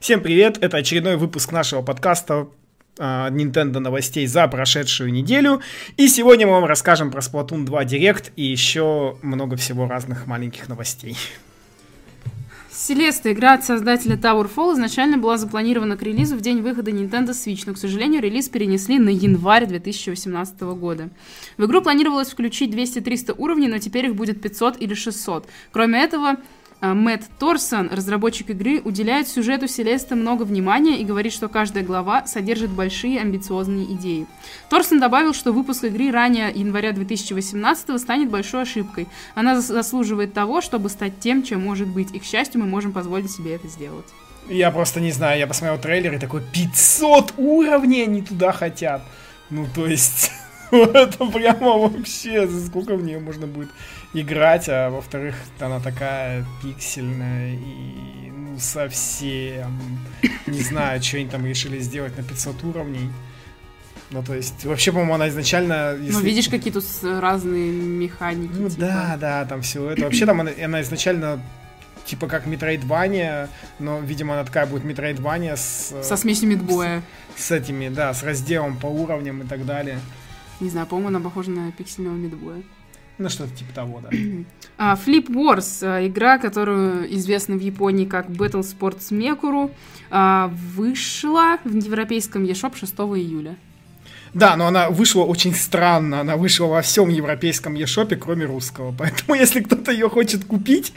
Всем привет, это очередной выпуск нашего подкаста а, Nintendo новостей за прошедшую неделю. И сегодня мы вам расскажем про Splatoon 2 Direct и еще много всего разных маленьких новостей. Селеста, игра от создателя Tower Fall, изначально была запланирована к релизу в день выхода Nintendo Switch, но, к сожалению, релиз перенесли на январь 2018 года. В игру планировалось включить 200-300 уровней, но теперь их будет 500 или 600. Кроме этого, Мэтт Торсон, разработчик игры, уделяет сюжету Селеста много внимания и говорит, что каждая глава содержит большие амбициозные идеи. Торсон добавил, что выпуск игры ранее января 2018 станет большой ошибкой. Она заслуживает того, чтобы стать тем, чем может быть, и, к счастью, мы можем позволить себе это сделать. Я просто не знаю, я посмотрел трейлер и такой, 500 уровней они туда хотят. Ну, то есть, это прямо вообще, сколько в нее можно будет играть, а во-вторых, она такая пиксельная и ну совсем не знаю, что они там решили сделать на 500 уровней. Ну, то есть, вообще, по-моему, она изначально... Если... Ну, видишь, какие тут разные механики. Ну, типа. да, да, там все это. Вообще, там она, она изначально типа как Metroidvania, но, видимо, она такая будет Metroidvania с... Со смесью Мидбоя. С, с этими, да, с разделом по уровням и так далее. Не знаю, по-моему, она похожа на пиксельного Мидбоя. Ну, что-то типа того, да. Uh, Flip Wars, uh, игра, которую известна в Японии как Battle Sports Mekuru, uh, вышла в европейском eShop 6 июля. Да, но она вышла очень странно. Она вышла во всем европейском eShop, кроме русского. Поэтому, если кто-то ее хочет купить,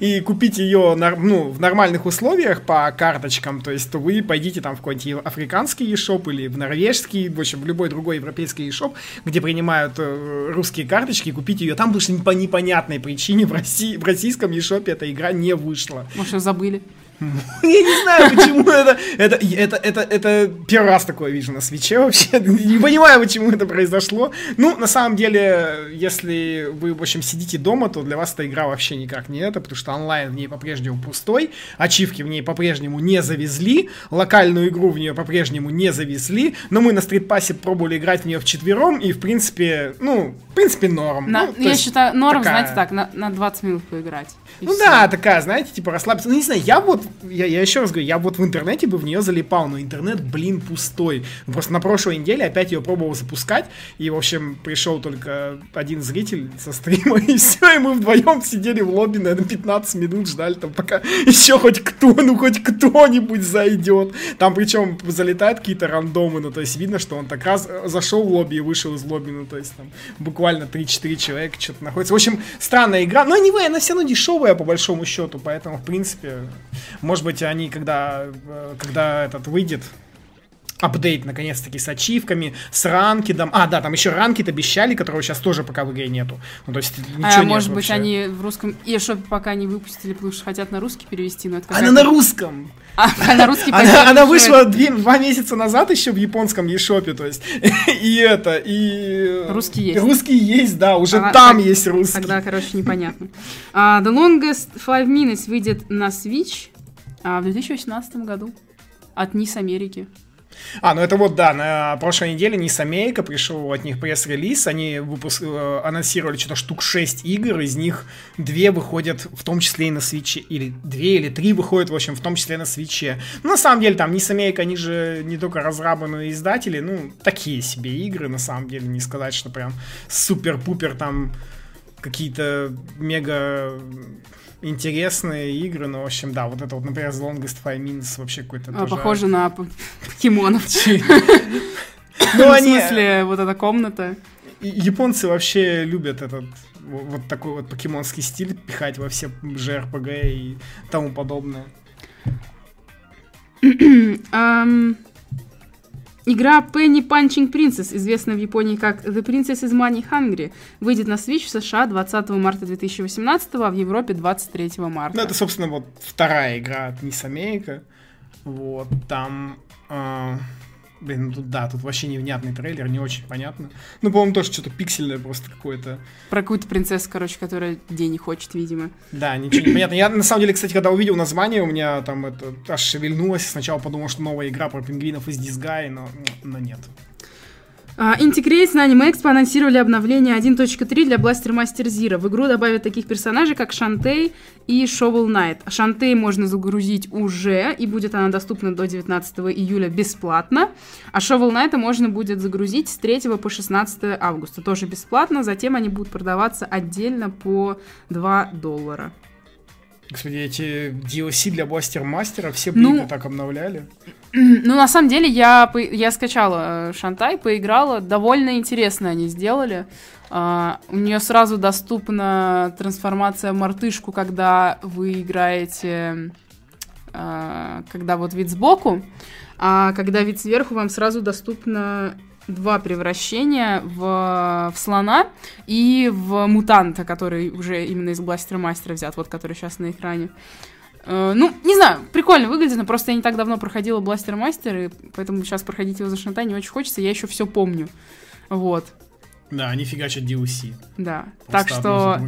и купить ее ну, в нормальных условиях по карточкам, то есть, то вы пойдите там в какой-нибудь африканский eShop или в норвежский, в общем, в любой другой европейский eShop, где принимают э, русские карточки, и купить ее там, что по непонятной причине в, России, в российском eShop эта игра не вышла. Может, забыли? Я не знаю, почему это, это, это, это, это первый раз такое вижу на свече вообще. Не понимаю, почему это произошло. Ну, на самом деле, если вы, в общем, сидите дома, то для вас эта игра вообще никак не это, потому что онлайн в ней по-прежнему пустой, ачивки в ней по-прежнему не завезли, локальную игру в нее по-прежнему не завезли, но мы на стритпассе пробовали играть в нее вчетвером, и, в принципе, ну, в принципе, норм. На, ну, я считаю, норм, такая... знаете, так, на, на 20 минут поиграть. Ну все. да, такая, знаете, типа расслабиться. Ну, не знаю, я вот я, я еще раз говорю, я вот в интернете бы в нее залипал, но интернет, блин, пустой. Просто на прошлой неделе опять ее пробовал запускать, и, в общем, пришел только один зритель со стрима, и все, и мы вдвоем сидели в лобби, наверное, 15 минут ждали, там, пока еще хоть кто, ну, хоть кто-нибудь зайдет. Там, причем, залетают какие-то рандомы, ну, то есть, видно, что он так раз зашел в лобби и вышел из лобби, ну, то есть, там, буквально 3-4 человека что-то находится. В общем, странная игра, но не она все равно дешевая, по большому счету, поэтому, в принципе, может быть, они, когда, э, когда этот выйдет, апдейт, наконец-таки, с ачивками, с ранкидом. А, да, там еще ранкид обещали, которого сейчас тоже пока в игре нету. Ну, то есть, ничего а, нет может вообще. быть, они в русском eShop пока не выпустили, потому что хотят на русский перевести, но это Она на русском! А, а на русский она, она вышла две, два месяца назад еще в японском eShop, то есть, и это, и... Русский есть. Русский есть, да, уже а, там так, есть русский. Тогда, короче, непонятно. Uh, The Longest Five Minutes выйдет на Switch uh, в 2018 году. От Нис Америки. А, ну это вот, да, на прошлой неделе Низ Америка пришел от них пресс-релиз, они выпуск, э, анонсировали что-то штук 6 игр, из них две выходят в том числе и на свече, или две или три выходят, в общем, в том числе на свече. Ну, на самом деле, там Низ Америка, они же не только разрабы, но и издатели, ну, такие себе игры, на самом деле, не сказать, что прям супер-пупер там какие-то мега интересные игры, но, в общем, да, вот это вот, например, The Longest Five Minutes вообще какой-то а, тоже... Похоже на покемонов. Ну, они... В смысле, вот эта комната. Японцы вообще любят этот вот такой вот покемонский стиль пихать во все JRPG и тому подобное. Игра Penny Punching Princess, известная в Японии как The Princess is Money Hungry, выйдет на Switch в США 20 марта 2018, а в Европе 23 марта. Ну, это, собственно, вот вторая игра от Miss America. Вот, там... Э Блин, ну тут да, тут вообще невнятный трейлер, не очень понятно. Ну, по-моему, тоже что-то пиксельное просто какое-то. Про какую-то принцессу, короче, которая денег хочет, видимо. Да, ничего не понятно. Я, на самом деле, кстати, когда увидел название, у меня там это аж шевельнулось. Сначала подумал, что новая игра про пингвинов из Дизгай, но, но нет. А, Integrate на Anime Expo анонсировали обновление 1.3 для Blaster Master Zero. В игру добавят таких персонажей, как Шантей и Shovel Knight. Шантей можно загрузить уже, и будет она доступна до 19 июля бесплатно. А Shovel Knight можно будет загрузить с 3 по 16 августа, тоже бесплатно. Затем они будут продаваться отдельно по 2 доллара. Господи, эти DLC для Бластер Мастера все Ну, блин, так обновляли. Ну, на самом деле, я, я скачала э, Шантай, поиграла. Довольно интересно они сделали. А, у нее сразу доступна трансформация в мартышку, когда вы играете... а, когда вот вид сбоку, а когда вид сверху, вам сразу доступно два превращения в, в слона и в мутанта, который уже именно из бластера мастера взят, вот который сейчас на экране. Э, Ну, не знаю, прикольно выглядит, но просто я не так давно проходила Бластер Мастер, и поэтому сейчас проходить его за шантай не очень хочется, я еще все помню. Вот, Да, они фигачат DLC. да. Так что,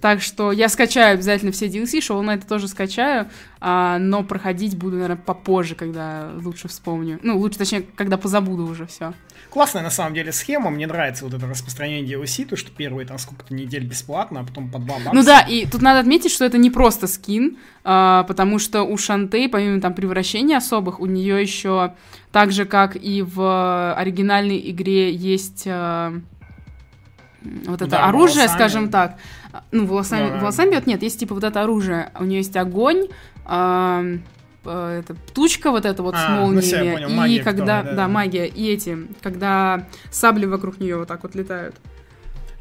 так что я скачаю обязательно все DLC, на это тоже скачаю, а, но проходить буду, наверное, попозже, когда лучше вспомню. Ну, лучше, точнее, когда позабуду уже все. Классная на самом деле схема, мне нравится вот это распространение DLC, то что первые там сколько-то недель бесплатно, а потом по 2 бакса. Ну да, и тут надо отметить, что это не просто скин, а, потому что у Шантей, помимо там превращений особых, у нее еще так же, как и в оригинальной игре, есть а, вот это Удар оружие, волосами. скажем так. Ну, волосами, Да. волосами бьет, нет, есть типа вот это оружие. У нее есть огонь, а, это птучка вот эта вот с А, ну я молниями. понял, и магия когда, которая, да, да, да. магия, и эти, когда сабли вокруг нее вот так вот летают.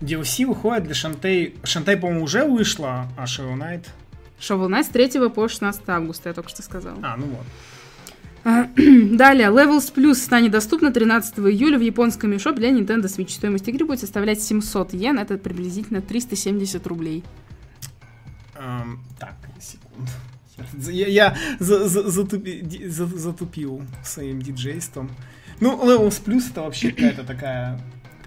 DLC выходит для Шантей. Шантей, по-моему, уже вышла, а Shadow Knight... Shovel Knight с 3 по 16 августа, я только что сказала. А, ну вот. Далее, Levels Plus станет доступна 13 июля в японском eShop для Nintendo Switch. Стоимость игры будет составлять 700 йен, это приблизительно 370 рублей. Эм, так, секунду. Я, я за- за- затупи- за- затупил своим диджейством. Ну, Levels Plus это вообще какая-то такая...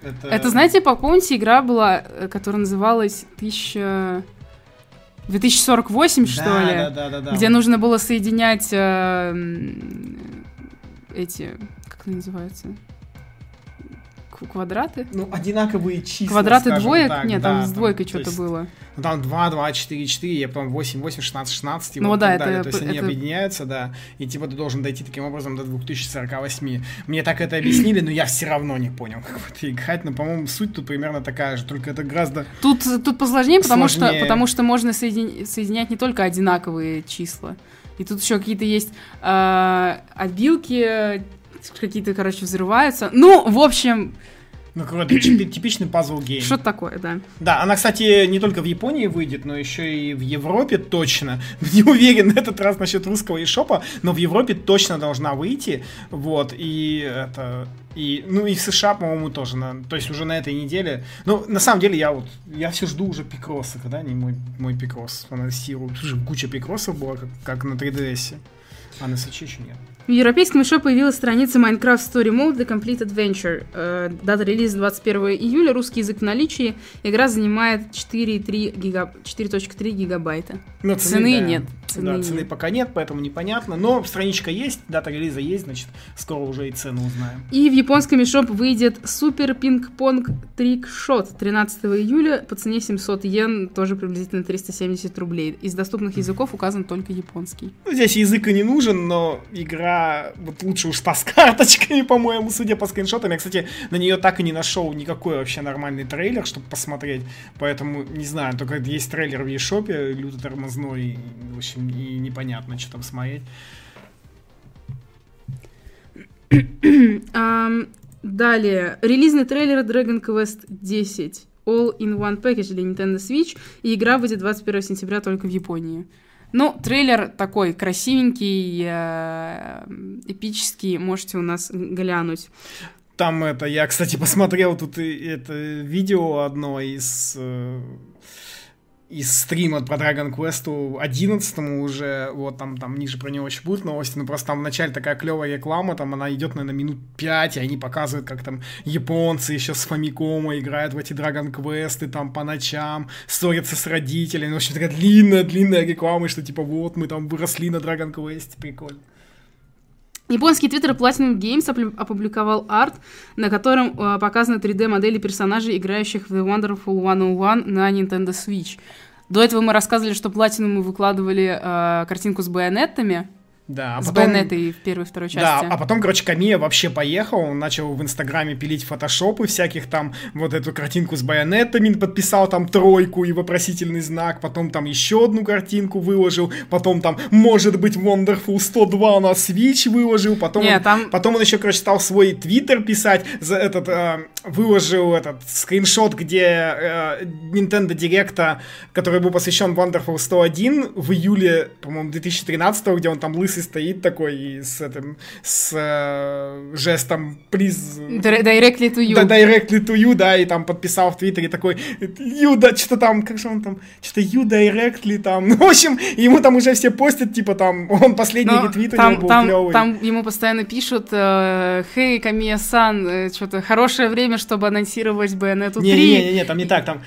Это, Это, знаете, по помните, игра была, э, которая называлась 1000... 2048, что да, ли? Да, да, да, да. Где нужно было соединять э, эти... Как они называются? Квадраты? Ну, одинаковые числа, Квадраты двоек? так, Нет, да, там с двойкой то что-то было. Ну, там 2, 2, 4, 4, я потом 8, 8, 16, 16, и Ну вот да, так это далее. То есть п- они это- объединяются, да, и типа ты должен дойти таким образом до 2048. Мне так это объяснили, но я все равно не понял, как в это играть, но, по-моему, суть тут примерно такая же, только это гораздо... Тут, тут посложнее, потому что, потому что можно соедин- соединять не только одинаковые числа. И тут еще какие-то есть э, отбилки, какие-то, короче, взрываются. Ну, в общем, Ну, какой-то типи- типичный puzzle game. что-то такое, да. Да, она, кстати, не только в Японии выйдет, но еще и в Европе точно. Не уверен на этот раз насчет русского eShop, но в Европе точно должна выйти. Вот, и это... И, ну и в США, по-моему, тоже. на- то есть уже на этой неделе. Ну, на самом деле, я вот... Я все жду уже Picross а, когда они мой, мой Picross анонсируют. Уже куча пикросов было, как, как на 3DS. А на Сочи еще нет. В европейском еще появилась страница Minecraft Story Mode The Complete Adventure. Э, дата релиза 21 июля, русский язык в наличии. Игра занимает 4,3 гига... 4.3 гигабайта. Но Цены да. нет, цены да, цены нет. пока нет, поэтому непонятно. Но страничка есть, дата релиза есть, значит, скоро уже и цену узнаем. И в японском eShop выйдет Супер Пинг-Понг Трик Шот 13 июля по цене 700 йен, тоже приблизительно 370 рублей. Из доступных языков указан только японский. Ну, здесь язык и не нужен, но игра вот лучше уж та с карточками, по-моему, судя по скриншотам. Я, кстати, на нее так и не нашел никакой вообще нормальный трейлер, чтобы посмотреть. Поэтому, не знаю, только есть трейлер в eShop, люто тормозной, в общем, и непонятно, что там смотреть. Ам, далее, релизный трейлер Dragon Quest 10 All in One Package для Nintendo Switch, и игра выйдет 21 сентября только в Японии. Ну, трейлер такой красивенький, э, эпический, можете у нас глянуть. Там это, я, кстати, посмотрел тут это видео одно из э, из стрима про Dragon Quest 11 уже, вот там, там ниже про него еще будут новости, но просто там в начале такая клевая реклама, там она идет, наверное, минут 5, и они показывают, как там японцы еще с Фамикома играют в эти Dragon Quest, там по ночам, ссорятся с родителями, в общем, такая длинная-длинная реклама, что типа вот мы там выросли на Dragon Quest, прикольно. Японский твиттер Platinum Games опубликовал арт, на котором э, показаны 3D-модели персонажей, играющих в The Wonderful 101 на Nintendo Switch. До этого мы рассказывали, что Platinum выкладывали э, картинку с байонетами, да, а с потом, байонетой в первой и второй части. Да, а потом, короче, Камия вообще поехал, он начал в Инстаграме пилить фотошопы всяких там, вот эту картинку с байонетами, подписал там тройку и вопросительный знак, потом там еще одну картинку выложил, потом там, может быть, Wonderful 102 на Switch выложил, потом, Не, он, там... потом он еще, короче, стал свой твиттер писать, за этот, э, выложил этот скриншот, где э, Nintendo Direct, который был посвящен Wonderful 101 в июле, по-моему, 2013, где он там лысый стоит такой и с этим, с э, жестом приз... Directly to you. Да, directly to you, да, и там подписал в Твиттере такой, you, да, что-то там, как же он там, что-то you directly там, ну, в общем, ему там уже все постят, типа там, он последний Но ретвит у там, него был там, клевый. там ему постоянно пишут, «Хей, Камия-сан, что-то хорошее время, чтобы анонсировать Bayonetta 3». Не-не-не, там не так, там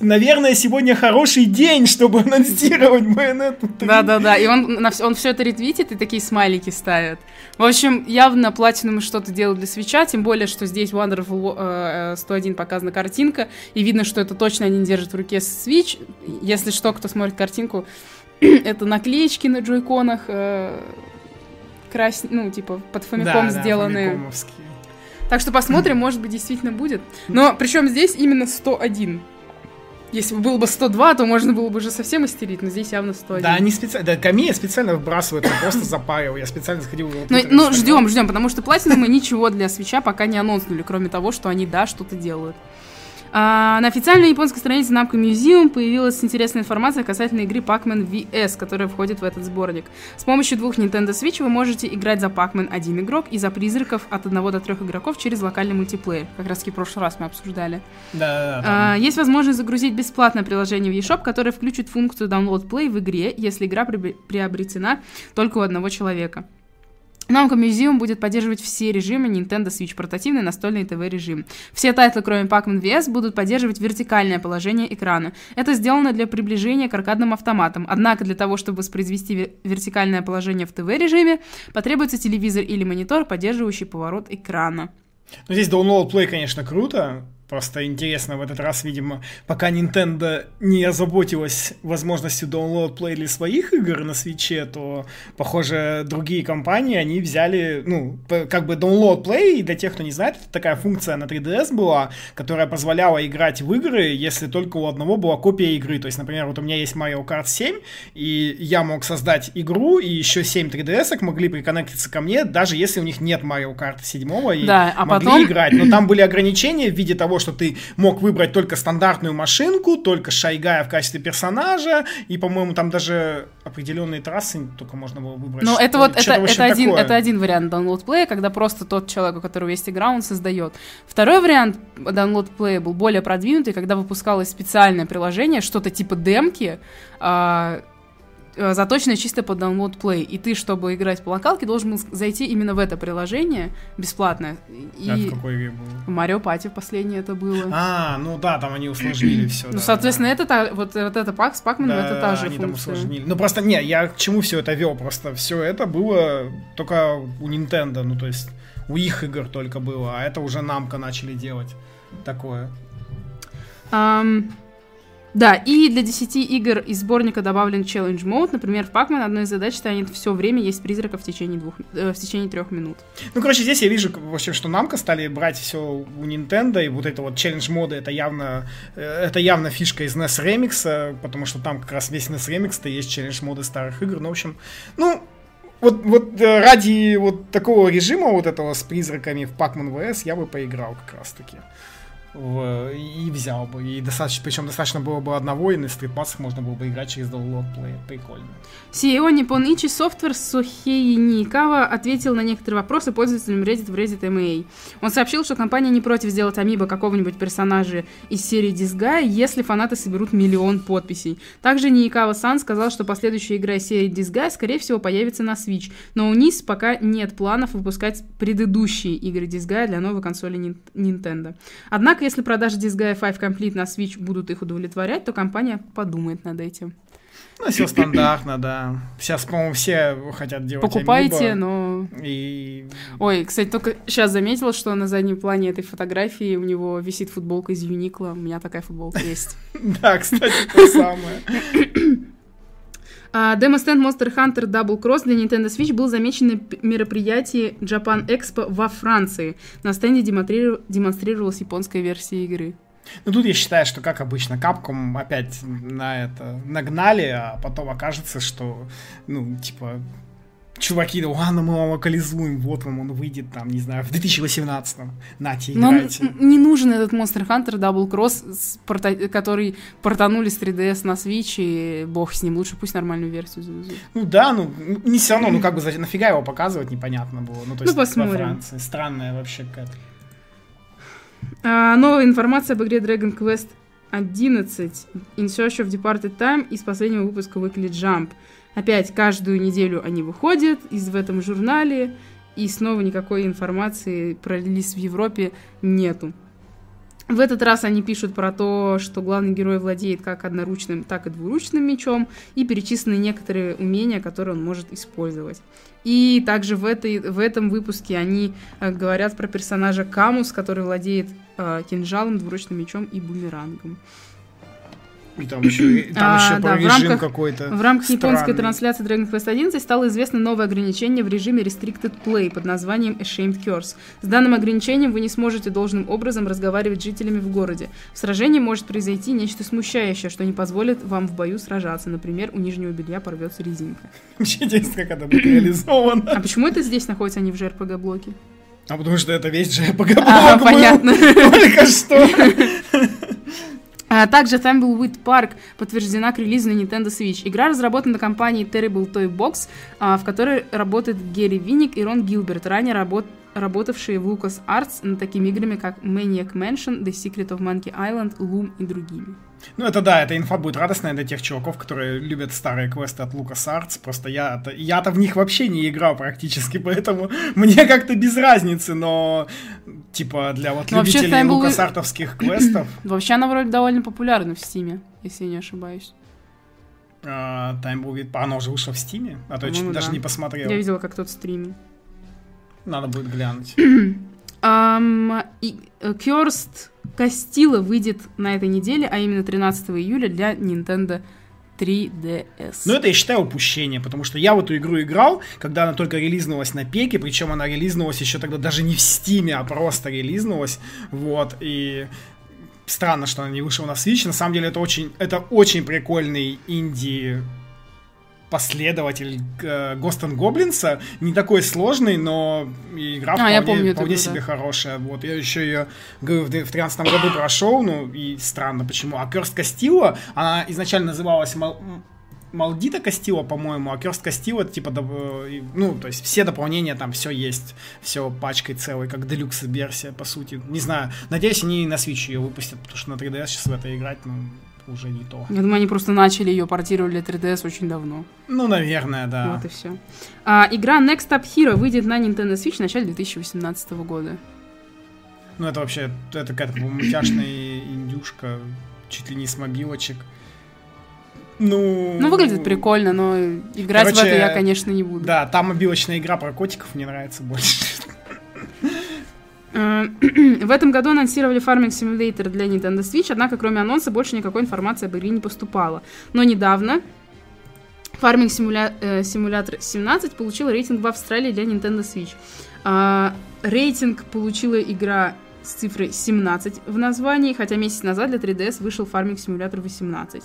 наверное, сегодня хороший день, чтобы анонсировать Bayonetta 3. Да-да-да, и он, он все это ретвитит и такие смайлики ставит. В общем, явно Platinum что-то делают для свеча, тем более, что здесь Wonderful э, 101 показана картинка, и видно, что это точно они держат в руке Switch. Если что, кто смотрит картинку, это наклеечки на джойконах, э, крас... ну, типа, под фамиком да, сделанные. Да, так что посмотрим, может быть, действительно будет. Но причем здесь именно 101. Если бы было бы 102, то можно было бы уже совсем истерить, но здесь явно 101. Да, они специально, да, Камия специально выбрасывает, он просто запарил. Я специально сходил в его Ну, ну ждем, ждем, потому что Platinum ничего для свеча пока не анонснули, кроме того, что они, да, что-то делают. А, на официальной японской странице Namco Museum появилась интересная информация касательно игры Pac-Man VS, которая входит в этот сборник. С помощью двух Nintendo Switch вы можете играть за Pac-Man один игрок и за призраков от одного до трех игроков через локальный мультиплеер. Как раз таки в прошлый раз мы обсуждали. Да, да, да. А, есть возможность загрузить бесплатное приложение в eShop, которое включит функцию Download Play в игре, если игра приобретена только у одного человека. Namco Museum будет поддерживать все режимы Nintendo Switch, портативный, настольный ТВ режим. Все тайтлы, кроме Pac-Man VS, будут поддерживать вертикальное положение экрана. Это сделано для приближения к аркадным автоматам. Однако для того, чтобы воспроизвести вертикальное положение в ТВ режиме, потребуется телевизор или монитор, поддерживающий поворот экрана. Ну, здесь Download Play, конечно, круто, Просто интересно, в этот раз, видимо, пока Nintendo не озаботилась возможностью download play для своих игр на свече, то, похоже, другие компании, они взяли, ну, как бы download play, для тех, кто не знает, это такая функция на 3DS была, которая позволяла играть в игры, если только у одного была копия игры. То есть, например, вот у меня есть Mario Kart 7, и я мог создать игру, и еще 7 3DS могли приконнектиться ко мне, даже если у них нет Mario Kart 7 и да, а могли потом... играть. Но там были ограничения в виде того, что ты мог выбрать только стандартную машинку, только Шайгая в качестве персонажа, и, по-моему, там даже определенные трассы только можно было выбрать. Ну, это вот, это, это, один, это один вариант download play, когда просто тот человек, у которого есть игра, он создает. Второй вариант download play был более продвинутый, когда выпускалось специальное приложение, что-то типа демки, а, Э, заточенная чисто под download play. И ты, чтобы играть по локалке, должен был зайти именно в это приложение бесплатно. И а в какой игре было? В Марио Пати последнее это было. А, ну да, там они усложнили все. Ну, соответственно, это та, вот, вот это пак с Пакманом, это та же они функция. Там усложнили. Ну просто не, я к чему все это вел? Просто все это было только у Nintendo, ну то есть у их игр только было, а это уже намка начали делать такое. Um, да, и для 10 игр из сборника добавлен Challenge Mode. Например, в Pac-Man одной из задач станет все время есть призраков в течение, двух, э, в течение трех минут. Ну, короче, здесь я вижу, в общем, что намка стали брать все у Nintendo, и вот это вот Challenge моды это явно, э, это явно фишка из NES Remix, потому что там как раз весь NES Remix-то есть Challenge моды старых игр. Ну, в общем, ну, вот, вот э, ради вот такого режима вот этого с призраками в Pac-Man VS я бы поиграл как раз таки в, и взял бы. И достаточно, причем достаточно было бы одного, и на стритпассах можно было бы играть через download play. Прикольно. CEO Nippon Ichi Software Сохей Никава ответил на некоторые вопросы пользователям Reddit в Reddit MA. Он сообщил, что компания не против сделать амибо какого-нибудь персонажа из серии Disgaea, если фанаты соберут миллион подписей. Также Никава Сан сказал, что последующая игра из серии Disgaea, скорее всего, появится на Switch, но у NIS пока нет планов выпускать предыдущие игры Disgaea для новой консоли Nintendo. Однако если продажи Disgaea 5 Complete на Switch будут их удовлетворять, то компания подумает над этим. Ну, все стандартно, да. Сейчас, по-моему, все хотят делать Покупайте, Amiibo, но... И... Ой, кстати, только сейчас заметила, что на заднем плане этой фотографии у него висит футболка из Юникла. У меня такая футболка есть. Да, кстати, то самое. А, Демо-стенд Monster Hunter Double Cross для Nintendo Switch был замечен на мероприятии Japan Expo во Франции. На стенде демонстрировалась японская версия игры. Ну, тут я считаю, что, как обычно, капком опять на это нагнали, а потом окажется, что, ну, типа, чуваки, да ладно, мы вам локализуем, вот вам он выйдет, там, не знаю, в 2018-м. Нате, играйте. м, не нужен этот Monster Hunter Double Cross, порта- который портанули с 3DS на Switch, и бог с ним, лучше пусть нормальную версию завезут. Ну да, ну, не все равно, ну, как бы, нафига его показывать, непонятно было. Ну, то Ну, есть, во посмотрим. Франции. Странная вообще какая-то. А, новая информация об игре Dragon Quest 11 In Search of Departed Time из последнего выпуска Weekly Jump. Опять каждую неделю они выходят из в этом журнале, и снова никакой информации про релиз в Европе нету. В этот раз они пишут про то, что главный герой владеет как одноручным, так и двуручным мечом, и перечислены некоторые умения, которые он может использовать. И также в, этой, в этом выпуске они э, говорят про персонажа Камус, который владеет э, кинжалом, двуручным мечом и бумерангом. И там еще, там А, еще да, про режим рамках- какой-то. В рамках японской странный. трансляции Dragon Quest 11 стало известно новое ограничение в режиме Restricted Play под названием Ashamed Curse. С данным ограничением вы не сможете должным образом разговаривать с жителями в городе. В сражении может произойти нечто смущающее, что не позволит вам в бою сражаться. Например, у нижнего белья порвется резинка. Вообще интересно, как это будет реализовано. А почему это здесь находится, а не в JRPG-блоке? А потому что это весь JPG А, понятно. Только что. А также Thimbleweed Park подтверждена к релизу на Nintendo Switch. Игра разработана компанией Terrible Toy Box, а, в которой работает Герри Винник и Рон Гилберт, ранее работ- работавшие в LucasArts над такими играми, как Maniac Mansion, The Secret of Monkey Island, Loom и другими. Ну, это да, эта инфа будет радостная для тех чуваков, которые любят старые квесты от LucasArts. Просто я-то, я-то в них вообще не играл практически, поэтому мне как-то без разницы, но типа для вот Ну, любителей Thimbleweed- лукасартовских квестов Вообще она вроде довольно популярна в Стиме, если я не ошибаюсь. а, Timebull оно уже вышло в Стиме, а то я даже да. не посмотрел. Я видела, как тот стримил. Надо будет глянуть. Ам, и, э, Cursed Кастила выйдет на этой неделе, а именно 13 июля для Nintendo 3DS. Но это я считаю упущение, потому что я в эту игру играл, когда она только релизнулась на пеке, причем она релизнулась еще тогда даже не в Стиме, а просто релизнулась, вот, и странно, что она не вышла на Switch, на самом деле это очень, это очень прикольный инди последователь э, and Goblins, не такой сложный, но игра А, вполне, я помню вполне игру, себе да. хорошая. Вот, я еще ее говорю, в 2013 году прошел, ну и странно почему. А Curse Castilla, она изначально называлась Малдита Кастила, по-моему, а Castilla, это типа, э, ну, то есть все дополнения там, все есть, все пачкой целой, как делюкс версия, по сути. Не знаю, надеюсь, они на Switch ее выпустят, потому что на 3DS сейчас в это играть, ну, уже не то. Я думаю, они просто начали ее портировать для 3DS очень давно. Ну, наверное, да. Вот и все. А, игра Next Up Hero выйдет на Nintendo Switch в начале 2018 года. Ну, это вообще, это какая-то мультяшная индюшка, чуть ли не с мобилочек. Ну... Ну, выглядит прикольно, но играть в Короче, это я, конечно, не буду. Да, там мобилочная игра про котиков мне нравится больше. Э, В этом году анонсировали Farming Simulator для Nintendo Switch, однако кроме анонса больше никакой информации об игре не поступало. Но недавно Farming Simula- э, Simulator 17 получила рейтинг в Австралии для Nintendo Switch. А, Рейтинг получила игра с цифрой 17 в названии, хотя месяц назад для 3DS вышел Farming Simulator 18.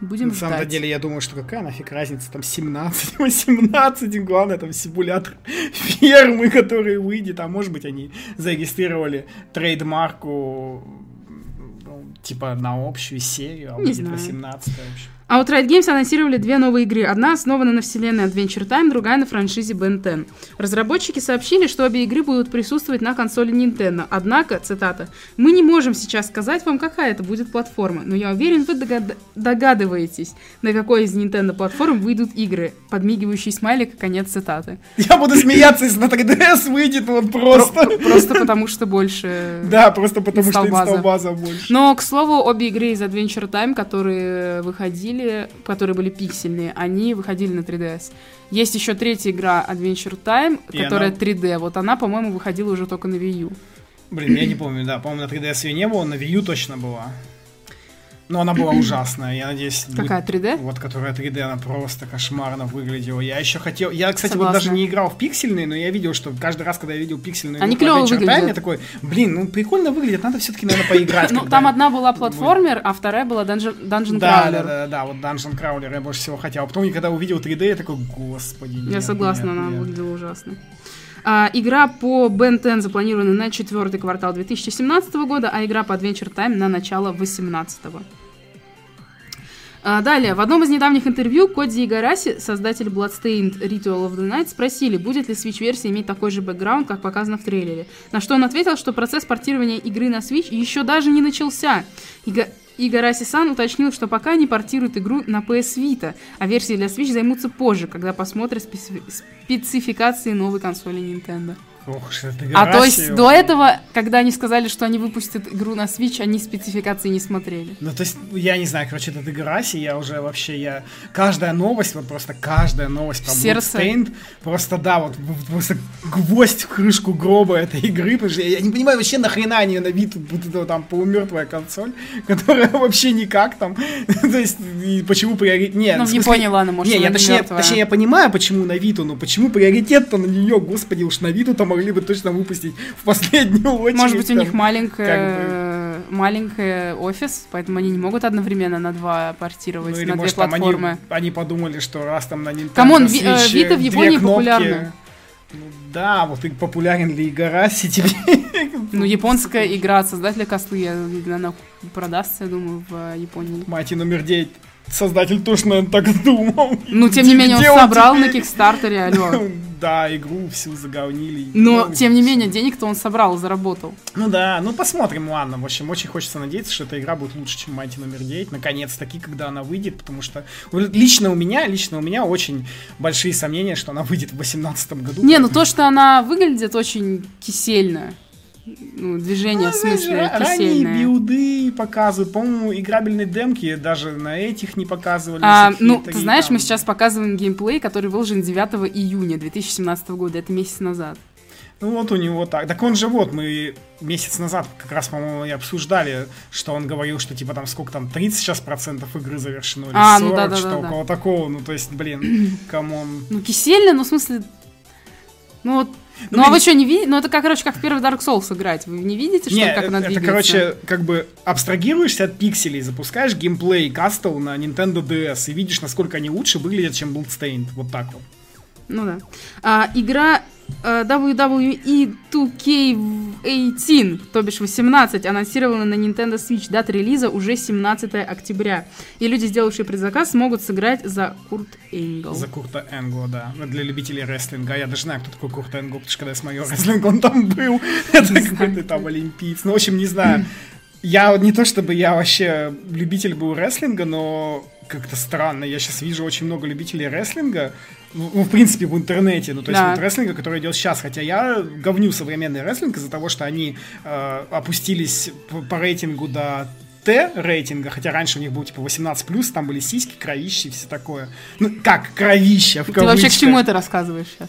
Будем На самом ждать. деле, я думаю, что какая нафиг разница, там 17, 18, главное, там симулятор фермы, который выйдет, а может быть, они зарегистрировали трейдмарку ну, типа на общую серию, а Не выйдет знаю. 18 вообще. А Riot Games анонсировали две новые игры. Одна основана на вселенной Adventure Time, другая на франшизе Ben 10. Разработчики сообщили, что обе игры будут присутствовать на консоли Nintendo. Однако, цитата, «Мы не можем сейчас сказать вам, какая это будет платформа, но я уверен, вы догад- догадываетесь, на какой из Nintendo платформ выйдут игры». Подмигивающий смайлик, конец цитаты. Я буду смеяться, если на 3DS выйдет вот просто. Про- Просто потому, что больше... Да, просто потому что инсталбаза больше. Но, к слову, обе игры из Adventure Time, которые выходили, выходили, которые были пиксельные, они выходили на 3DS. Есть еще третья игра Adventure Time, И которая она- 3D. Вот она, по-моему, выходила уже только на Wii U. Блин, я не помню, да, по-моему, на 3DS ее не было, на Wii U точно была. Но она была ужасная, я надеюсь... Какая 3D? Вот, которая 3D, она просто кошмарно выглядела. Я еще хотел... Я, кстати, вот Согласна. даже не играл в пиксельные, но я видел, что каждый раз, когда я видел пиксельную Они Time, выглядят. я такой, блин, ну прикольно выглядит, надо все-таки, наверное, поиграть. Ну, там одна была платформер, а вторая была Dungeon, Да, Crawler. да, да, да, вот Dungeon Crawler я больше всего хотел. А потом, когда увидел 3D, я такой, господи, Я согласна, она нет». выглядела ужасно. А, игра по Ben 10 запланирована на четвертый квартал 2017 года, а игра по Adventure Time на начало 2018. А, далее, в одном из недавних интервью Кодзи Игараси, создатель Bloodstained Ritual of the Night, спросили, будет ли Switch-версия иметь такой же бэкграунд, как показано в трейлере. На что он ответил, что процесс портирования игры на Switch еще даже не начался. Ига- Игараси-сан уточнил, что пока они портируют игру на PS Vita, а версии для Switch займутся позже, когда посмотрят специфи- спецификации новой консоли Nintendo. Ох, это А то есть до этого, когда они сказали, что они выпустят игру на Switch, они спецификации не смотрели. Ну, то есть, я не знаю, короче, этот Игораси, я уже вообще, я... Каждая новость, вот просто каждая новость про Сердце. Bloodstained, просто, да, вот, просто гвоздь в крышку гроба этой игры, потому что я, я не понимаю вообще нахрена они на вид вот эта там полумертвая консоль, которая вообще никак там, то есть, почему приоритет... Нет, Ну, в Японии, ладно, может, не, я не точнее, точнее, я понимаю, почему на Виту, но почему приоритет-то на нее, господи, уж на Виту-то могли бы точно выпустить в последнюю очередь. Может быть, у них маленькая, маленький офис, поэтому они не могут одновременно на два портировать, Ну, или, на две может, там платформы. они, они подумали, что раз там на Nintendo Come on, Ви- э, Switch, Vita в две Японии популярна. Ну, да, вот и популярен ли Игараси тебе? Ну, японская игра от создателя Костлы, я- она продастся, я думаю, в э, Японии. Мать номер 9. Создатель тоже, наверное, так думал. Ну, тем не менее, он собрал на? Кикстартере, алло. Да, игру всю заговнили. Но, тем не менее, денег-то он собрал, заработал. Ну да, ну посмотрим, ладно. В общем, очень хочется надеяться, что эта игра будет лучше, чем Mighty номер 9. Наконец-таки, когда она выйдет, потому что лично у меня, лично у меня очень большие сомнения, что она выйдет в 2018 году. Не, ну то, что она выглядит очень кисельно. Ну, движение, в знаешь, смысле, ра- ранние билды показывают. По-моему, играбельные демки даже на этих не показывали. А, ну, ты знаешь, там- мы сейчас показываем геймплей, который выложен 9 июня 2017 года. Это месяц назад. Ну вот у него так. Так он же вот, мы месяц назад как раз, по-моему, и обсуждали, что он говорил, что типа там сколько там, 30 сейчас процентов игры завершено, или А, ну 40, да-да-да-да. что около такого. Ну, то есть, блин, come on. Ну, кисельно, ну, в смысле... Ну, вот... Ну, Ну, а вы что, не видите? Ну, это как, короче, как в первый Dark Souls играть. Вы не видите, что Не, как она это, двигается? короче, как бы абстрагируешься от пикселей, запускаешь геймплей Castle на Nintendo DS и видишь, насколько они лучше выглядят, чем Bloodstained. Вот так вот. Ну да. А, игра э, WWE 2K18, то бишь 18, анонсирована на Nintendo Switch. Дата релиза уже 17 октября. И люди, сделавшие предзаказ, смогут сыграть за Курт Энгл. За Курта Энгла, да. Ну, Для любителей рестлинга. Я даже знаю, кто такой Курт Энгл, потому что когда я смотрел рестлинг, он там был. Это какой-то там олимпиец. Ну, в общем, не знаю. Я не то чтобы я вообще любитель был рестлинга, но как-то странно. Я сейчас вижу очень много любителей рестлинга. Ну, ну, в принципе, в интернете. Ну, то есть Да. вот рестлинга, который идет сейчас. Хотя я говню современный рестлинг из-за того, что они э, опустились по, по рейтингу до Т рейтинга, хотя раньше у них был типа 18+, там были сиськи, кровищи и все такое. Ну, как кровища, в Ты вообще к чему это рассказываешь сейчас?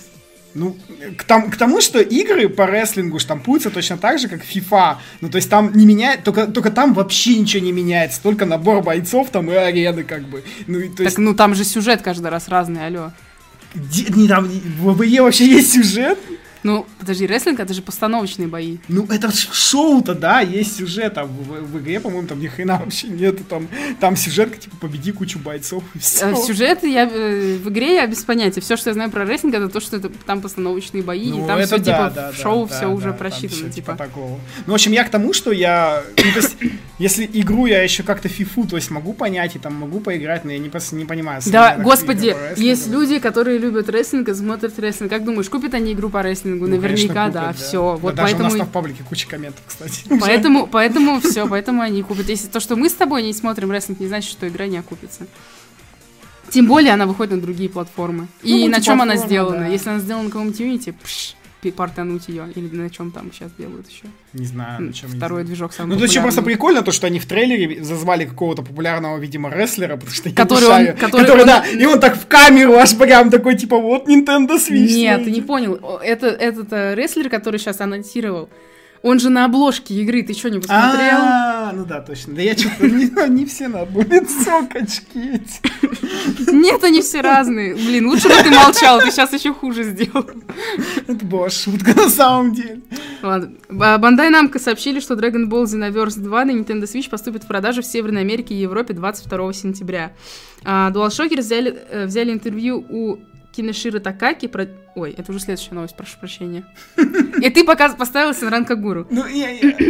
Ну, к, там, к тому, что игры по рестлингу штампуются точно так же, как FIFA. Ну, то есть там не меняет, только, только там вообще ничего не меняется, только набор бойцов там и арены, как бы. Ну, и то есть, Так, ну там же сюжет каждый раз разный, алло. Не, там, в ВБЕ вообще есть сюжет? Ну, подожди, рестлинг это же постановочные бои. Ну, это шоу-то, да, есть сюжет, а в, в- в игре, по-моему, там ни хрена вообще нету, там, там сюжетка, типа, победи кучу бойцов, и все. Э, Сюжет я э, в игре я без понятия. Все, что я знаю про рестлинг, это то, что это там постановочные бои, и там все типа в шоу все уже просчитано, типа. такого. Ну, в общем, я к тому, что я, ну, то есть, если игру я еще как-то фифу, то есть могу понять и там могу поиграть, но я не, просто не понимаю. Да, господи, есть люди, которые любят рестлинг и смотрят рестлинг. Как думаешь, купят они игру по рестлингу? Ну, конечно, Наверняка, купят, да, все. Вот Да, даже у нас поэтому, там в паблике куча комментов, кстати. поэтому, поэтому все, поэтому они купят. Если то, что мы с тобой не смотрим рестлинг, не значит, что игра не окупится. Тем более она выходит на другие платформы. И Ну, на чем она сделана? да. Если она сделана на каком-нибудь Unity, пш, портануть ее, или на чем там сейчас делают еще. Не знаю, на чем Второй движок самый Ну, то еще просто прикольно, то, что они в трейлере зазвали какого-то популярного, видимо, рестлера, потому что который он, который, который он... да, и он так в камеру аж прям такой, типа, вот Nintendo Switch. Нет, ты не понял. Это, этот э, рестлер, который сейчас анонсировал, он же на обложке игры, ты что, не посмотрел? А, ну да, точно. Да я что-то не все на лицо качки Нет, они все разные. Блин, лучше бы ты молчал, ты сейчас еще хуже сделал. Это была шутка на самом деле. Ладно. Бандай Namco сообщили, что Dragon Ball Xenoverse 2 на Nintendo Switch поступит в продажу в Северной Америке и Европе 22 сентября. А, DualShockers взяли, э, взяли интервью у Кинешира Такаки про... Ой, это уже следующая новость, прошу прощения. И ты пока поставил Синран Кагуру. Ну,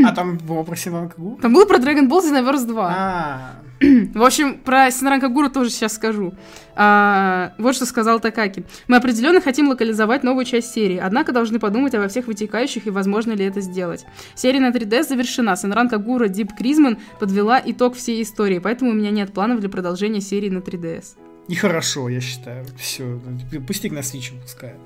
а там было про Синран Кагуру? Там было про Dragon Ball Xenoverse 2. А. В общем, про Синран Кагуру тоже сейчас скажу. А, вот что сказал Такаки. Мы определенно хотим локализовать новую часть серии, однако должны подумать обо всех вытекающих и возможно ли это сделать. Серия на 3DS завершена. Синран Кагура Дип Кризман подвела итог всей истории, поэтому у меня нет планов для продолжения серии на 3DS. Нехорошо, я считаю. Все, пусть их на Switch выпускают.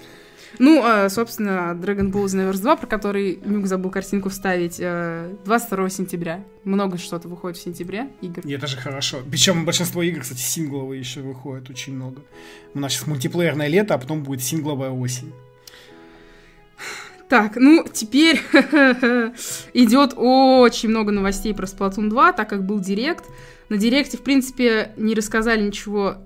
Ну, а, собственно, Dragon Ball Xenoverse 2, про который Нюк забыл картинку вставить, 22 э, сентября. Много что-то выходит в сентябре игр. И это же хорошо. Причем большинство игр, кстати, сингловые еще выходят очень много. У нас сейчас мультиплеерное лето, а потом будет сингловая осень. Так, ну, теперь идет очень много новостей про Splatoon 2, так как был Директ. На Директе, в принципе, не рассказали ничего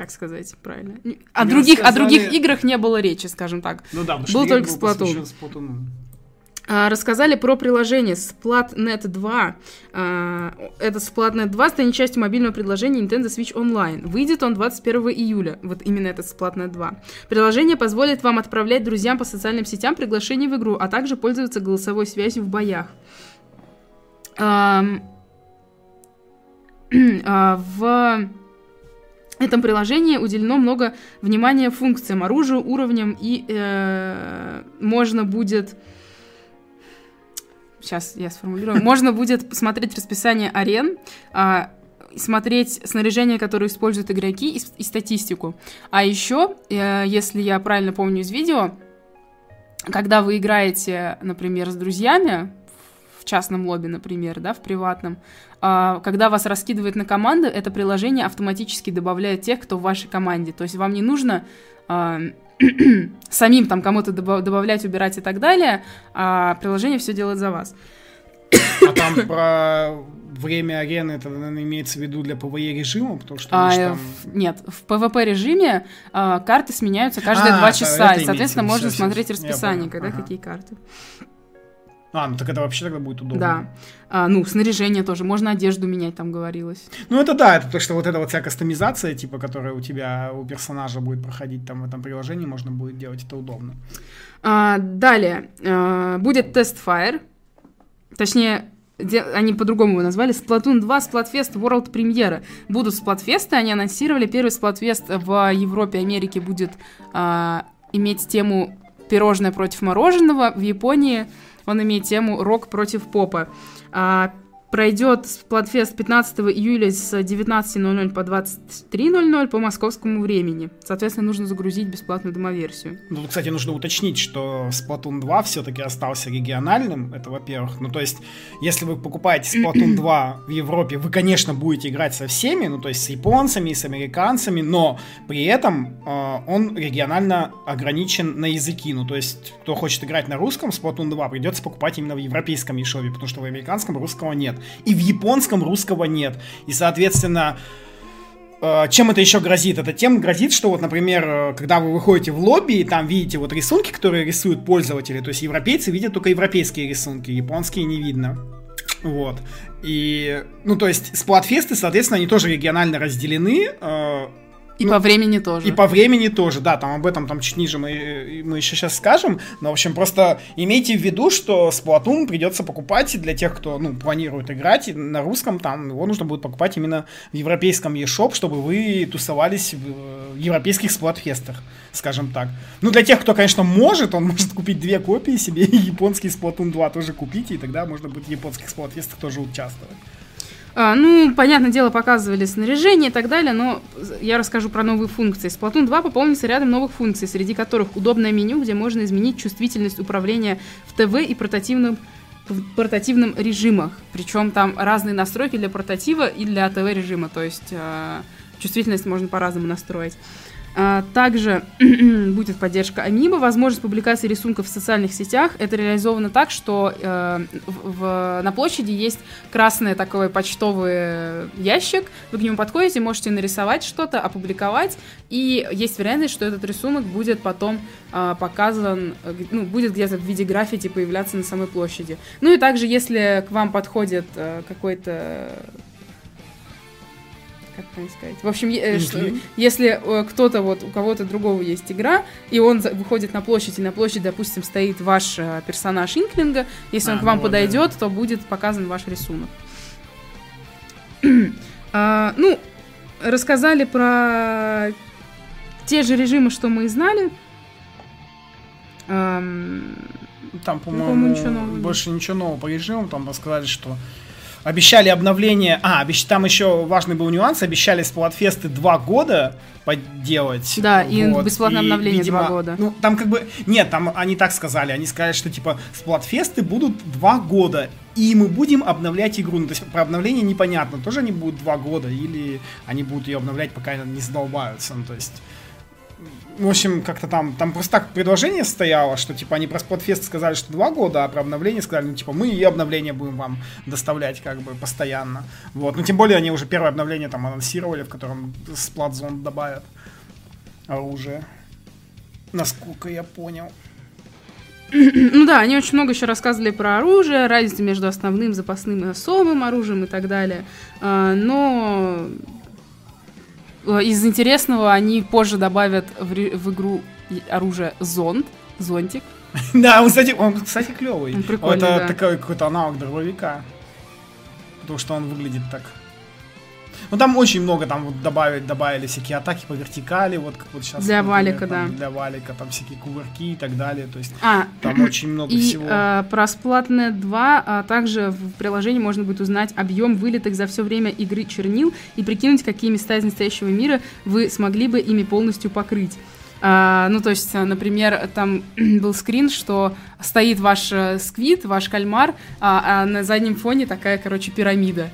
как сказать правильно? О других, сказали... о других играх не было речи, скажем так. Ну да, был только Splatoon. Splatoon. А, рассказали про приложение Splatnet 2. А, это Splatnet 2 станет частью мобильного предложения Nintendo Switch Online. Выйдет он 21 июля. Вот именно этот Splatnet 2. Приложение позволит вам отправлять друзьям по социальным сетям приглашения в игру, а также пользоваться голосовой связью в боях. А, в этом приложении уделено много внимания функциям, оружию, уровням, и э, можно будет... Сейчас я сформулирую. Можно будет смотреть расписание арен, э, смотреть снаряжение, которое используют игроки, и, и статистику. А еще, э, если я правильно помню из видео, когда вы играете, например, с друзьями, в частном лобби, например, да, в приватном, а, когда вас раскидывает на команды, это приложение автоматически добавляет тех, кто в вашей команде. То есть вам не нужно а, самим там кому-то добавлять, убирать и так далее, а приложение все делает за вас. А там про время арены это, наверное, имеется в виду для PvE режима, потому что а, там... нет, в PvP режиме а, карты сменяются каждые два часа, и, соответственно, можно все, смотреть все, расписание, когда ага. какие карты. А, ну так это вообще тогда будет удобно. Да. А, ну, снаряжение тоже. Можно одежду менять, там говорилось. Ну, это да, это то, что вот эта вот вся кастомизация, типа, которая у тебя, у персонажа будет проходить там в этом приложении, можно будет делать, это удобно. А, далее. А, будет тест Fire. Точнее, они по-другому его назвали, Splatoon 2 Splatfest World премьера. Будут Splatfest, они анонсировали, первый Splatfest в Европе и Америке будет а, иметь тему пирожное против мороженого, в Японии он имеет тему «Рок против попа». Пройдет Splatfest 15 июля с 19.00 по 23.00 по московскому времени. Соответственно, нужно загрузить бесплатную демоверсию. Ну, кстати, нужно уточнить, что Splatoon 2 все-таки остался региональным, это во-первых. Ну, то есть, если вы покупаете Splatoon 2 в Европе, вы, конечно, будете играть со всеми, ну, то есть с японцами, с американцами, но при этом э, он регионально ограничен на языки. Ну, то есть, кто хочет играть на русском, Splatoon 2 придется покупать именно в европейском ешове, потому что в американском русского нет. И в японском русского нет. И, соответственно, э, чем это еще грозит? Это тем грозит, что вот, например, э, когда вы выходите в лобби и там видите вот рисунки, которые рисуют пользователи, то есть европейцы видят только европейские рисунки, японские не видно. Вот. И, ну, то есть, сплатфесты, соответственно, они тоже регионально разделены. Э, и ну, по времени тоже. И по времени тоже, да, там об этом там чуть ниже мы, мы еще сейчас скажем. Но, в общем, просто имейте в виду, что Splatoon придется покупать для тех, кто, ну, планирует играть на русском, там его нужно будет покупать именно в европейском eShop, чтобы вы тусовались в европейских сплатфестах, скажем так. Ну, для тех, кто, конечно, может, он может купить две копии себе и японский Splatoon 2 тоже купить, и тогда можно будет в японских сплатфестах тоже участвовать. А, ну, понятное дело, показывали снаряжение и так далее, но я расскажу про новые функции. Splatoon 2 пополнится рядом новых функций, среди которых удобное меню, где можно изменить чувствительность управления в ТВ и портативном в портативном режимах. Причем там разные настройки для портатива и для ТВ режима, то есть э, чувствительность можно по-разному настроить. А, также будет поддержка Амиба, возможность публикации рисунков в социальных сетях. Это реализовано так, что э, в, на площади есть красный такой почтовый ящик. Вы к нему подходите, можете нарисовать что-то, опубликовать. И есть вероятность, что этот рисунок будет потом э, показан, ну, будет где-то в виде граффити появляться на самой площади. Ну и также, если к вам подходит э, какой-то как правильно сказать. В общем, э, что, если э, кто-то вот у кого-то другого есть игра, и он выходит на площадь, и на площади, допустим, стоит ваш э, персонаж Инклинга, если а, он к вам ну, подойдет, да. то будет показан ваш рисунок. а, ну, рассказали про те же режимы, что мы и знали. Там, по-моему, ничего больше ничего нового по режимам. Там рассказали, что Обещали обновление. А, обещ... там еще важный был нюанс. Обещали сплатфесты два года подделать. Да, вот. и бесплатное и, обновление видимо, два года. Ну, там как бы... Нет, там они так сказали. Они сказали, что типа сплатфесты будут два года. И мы будем обновлять игру. Ну, то есть про обновление непонятно. Тоже они будут два года. Или они будут ее обновлять, пока не задолбаются. Ну, то есть в общем, как-то там, там просто так предложение стояло, что, типа, они про Spotfest сказали, что два года, а про обновление сказали, ну, типа, мы и обновление будем вам доставлять, как бы, постоянно. Вот, ну, тем более, они уже первое обновление там анонсировали, в котором Splat добавят оружие. Насколько я понял. Ну да, они очень много еще рассказывали про оружие, разницу между основным, запасным и особым оружием и так далее. А, но из интересного они позже добавят в, в игру оружие зонд, зонтик. Да, он, кстати, он, кстати, клевый. Он прикольный, Это да. такой какой-то аналог дробовика. Потому что он выглядит так ну там очень много, там вот добавили, добавили всякие атаки по вертикали, вот как вот сейчас. Для например, валика, там, да. Для валика, там всякие кувырки и так далее. То есть а, там очень много и, всего. Э, про Splatnet 2 а также в приложении можно будет узнать объем вылитых за все время игры чернил и прикинуть, какие места из настоящего мира вы смогли бы ими полностью покрыть. А, ну, то есть, например, там был скрин, что стоит ваш э, сквит, ваш кальмар, а, а на заднем фоне такая, короче, пирамида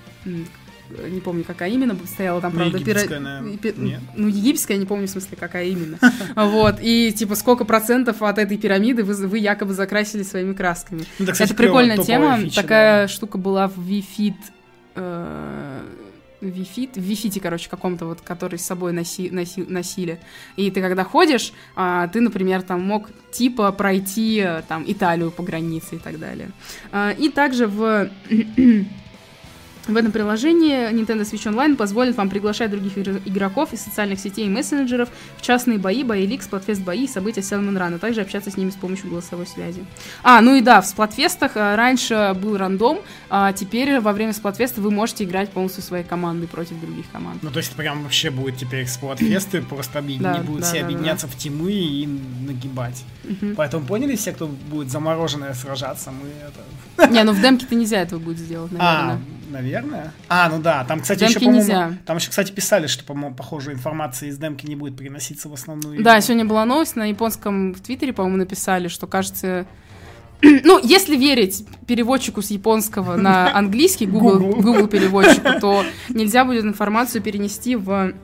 не помню, какая именно стояла там, ну, правда, египетская, пира... Нет. Ну, египетская, не помню, в смысле, какая именно. Вот, и, типа, сколько процентов от этой пирамиды вы, вы якобы закрасили своими красками. Ну, Это прикольная тема, такая штука была в Вифит... Э, Вифит, в Вифите, короче, каком-то вот, который с собой носи, носи, носили. И ты когда ходишь, а, ты, например, там мог типа пройти там Италию по границе и так далее. А, и также в в этом приложении Nintendo Switch Online позволит вам приглашать других игроков из социальных сетей и мессенджеров в частные бои, бои Лиг, сплатфест бои и события Salmon Run, а также общаться с ними с помощью голосовой связи. А, ну и да, в сплатфестах э, раньше был рандом, а теперь во время сплатфеста вы можете играть полностью своей командой против других команд. Ну то есть прям вообще будет теперь сплатфесты, просто не будут все объединяться в тимы и нагибать. Поэтому поняли все, кто будет замороженное сражаться, мы это... Не, ну в демке-то нельзя этого будет сделать, наверное. Наверное. А, ну да, там, кстати, демки еще, по-моему, там еще, кстати, писали, что, по-моему, похоже, информация из демки не будет переноситься в основную игру. Да, сегодня была новость, на японском в Твиттере, по-моему, написали, что, кажется, ну, если верить переводчику с японского на английский, Google, Google переводчику, то нельзя будет информацию перенести в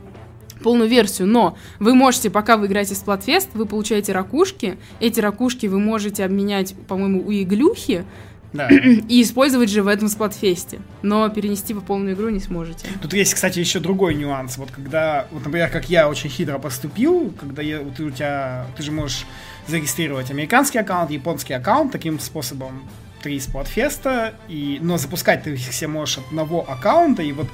полную версию, но вы можете, пока вы играете в Splatfest, вы получаете ракушки, эти ракушки вы можете обменять, по-моему, у иглюхи, да. И использовать же в этом сплатфесте. Но перенести в полную игру не сможете. Тут есть, кстати, еще другой нюанс. Вот когда, вот, например, как я очень хитро поступил, когда я, ты у тебя, ты же можешь зарегистрировать американский аккаунт, японский аккаунт таким способом три сплатфеста, и, но запускать ты их все можешь одного аккаунта, и вот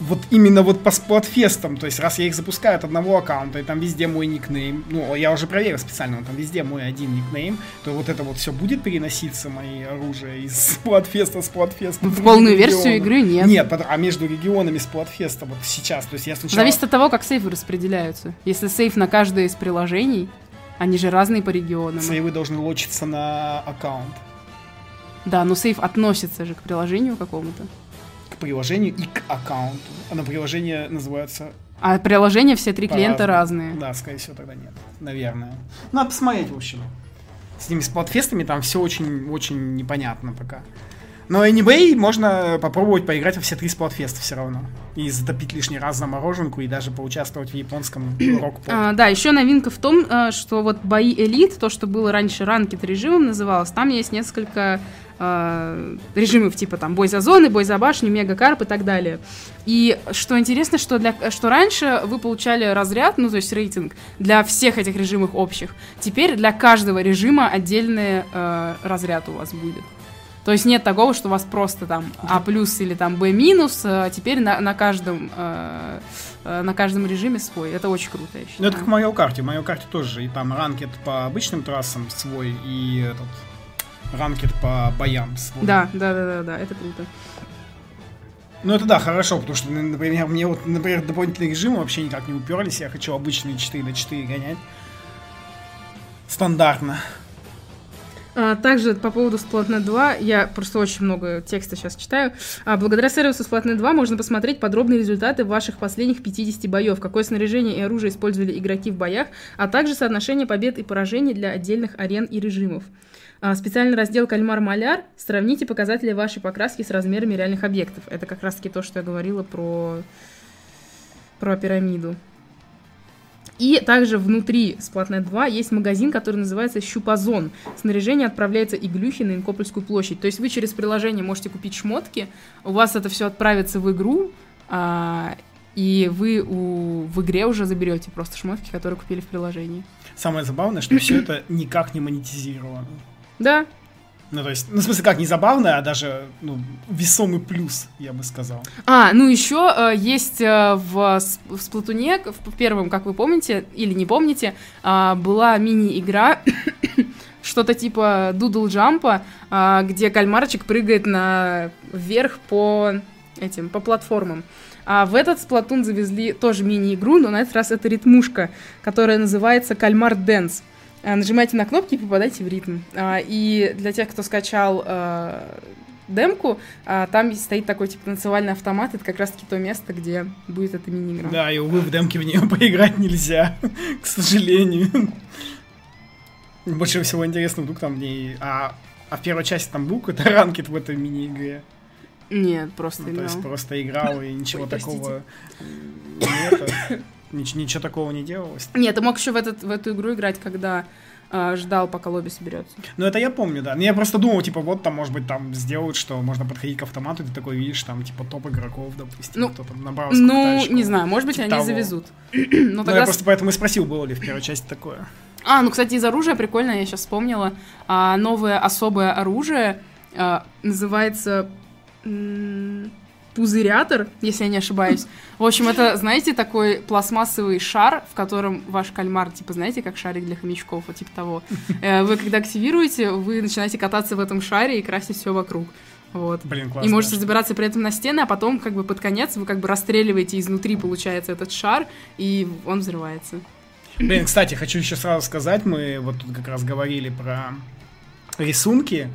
вот именно вот по сплатфестам, то есть раз я их запускаю от одного аккаунта, и там везде мой никнейм, ну, я уже проверил специально, там везде мой один никнейм, то вот это вот все будет переноситься, мои оружия из сплатфеста, сплатфеста. В полную версию игры нет. Нет, а между регионами сплатфеста вот сейчас, то есть я сначала... Зависит от того, как сейфы распределяются. Если сейф на каждое из приложений, они же разные по регионам. Сейвы должны лочиться на аккаунт. Да, но сейф относится же к приложению какому-то. К приложению и к аккаунту. Оно приложение называется... А приложения все три клиента разные. Да, скорее всего, тогда нет. Наверное. Надо посмотреть, в общем. С ними, с платфестами там все очень, очень непонятно пока. Но Anyway можно попробовать поиграть во все три сплотфеста все равно. И затопить лишний раз за мороженку, и даже поучаствовать в японском рок а, Да, еще новинка в том, э, что вот бои элит, то, что было раньше ранкет режимом называлось, там есть несколько э, режимов типа там бой за зоны, бой за башню, мегакарп и так далее. И что интересно, что, для, что раньше вы получали разряд, ну то есть рейтинг для всех этих режимов общих. Теперь для каждого режима отдельный э, разряд у вас будет. То есть нет такого, что у вас просто там А плюс или там Б минус, а теперь на, на каждом э, э, на каждом режиме свой. Это очень круто, я считаю. Ну, это как в Mario Kart. В Mario Kart тоже и там ранкет по обычным трассам свой, и этот ранкет по боям свой. Да, да, да, да, да, это круто. Ну это да, хорошо, потому что, например, мне вот, например, дополнительные режимы вообще никак не уперлись. Я хочу обычные 4 на 4 гонять. Стандартно. А, также по поводу Splatoon 2, я просто очень много текста сейчас читаю. А, благодаря сервису Splatoon 2 можно посмотреть подробные результаты ваших последних 50 боев, какое снаряжение и оружие использовали игроки в боях, а также соотношение побед и поражений для отдельных арен и режимов. А, специальный раздел «Кальмар-маляр» сравните показатели вашей покраски с размерами реальных объектов. Это как раз-таки то, что я говорила про, про пирамиду. И также внутри Splatoon 2 есть магазин, который называется Щупазон. Снаряжение отправляется иглюхи на Инкопольскую площадь. То есть вы через приложение можете купить шмотки, у вас это все отправится в игру, а, и вы у, в игре уже заберете просто шмотки, которые купили в приложении. Самое забавное, что все это никак не монетизировано. Да, ну, то есть, ну, в смысле, как не забавно, а даже ну, весомый плюс, я бы сказал. А, ну еще э, есть э, в, в Сплатуне, в первом, как вы помните, или не помните, э, была мини-игра, что-то типа Doodle Jump а, э, где кальмарчик прыгает на вверх по этим, по платформам. А в этот Сплатун завезли тоже мини-игру, но на этот раз это ритмушка, которая называется Кальмар Dance. Нажимайте на кнопки и попадайте в ритм. А, и для тех, кто скачал а, демку, там стоит такой типа танцевальный автомат, это как раз-таки то место, где будет эта мини-игра. Да, и увы, в демке в нее поиграть нельзя, к сожалению. Больше всего интересно, вдруг там не... А, а в первой части там бук это ранкет в этой мини-игре. Нет, просто ну, играл. То есть просто играл и ничего Ой, такого нет. Нич- ничего такого не делалось? Нет, ты мог еще в, этот, в эту игру играть, когда э, ждал, пока лобби соберется. Ну, это я помню, да. Но я просто думал, типа, вот там, может быть, там сделают, что можно подходить к автомату, и ты такой видишь, там, типа, топ игроков, допустим, ну, кто там набрал Ну, не знаю, может быть, типа они того. завезут. Но ну, тогда... я просто поэтому и спросил, было ли в первой части такое. А, ну, кстати, из оружия прикольно, я сейчас вспомнила. А, новое особое оружие а, называется пузырятор, если я не ошибаюсь. В общем, это, знаете, такой пластмассовый шар, в котором ваш кальмар, типа, знаете, как шарик для хомячков, вот типа того. Э, вы когда активируете, вы начинаете кататься в этом шаре и красить все вокруг. Вот. Блин, классно. И можете забираться при этом на стены, а потом, как бы, под конец вы как бы расстреливаете изнутри, получается, этот шар, и он взрывается. Блин, кстати, хочу еще сразу сказать, мы вот тут как раз говорили про рисунки,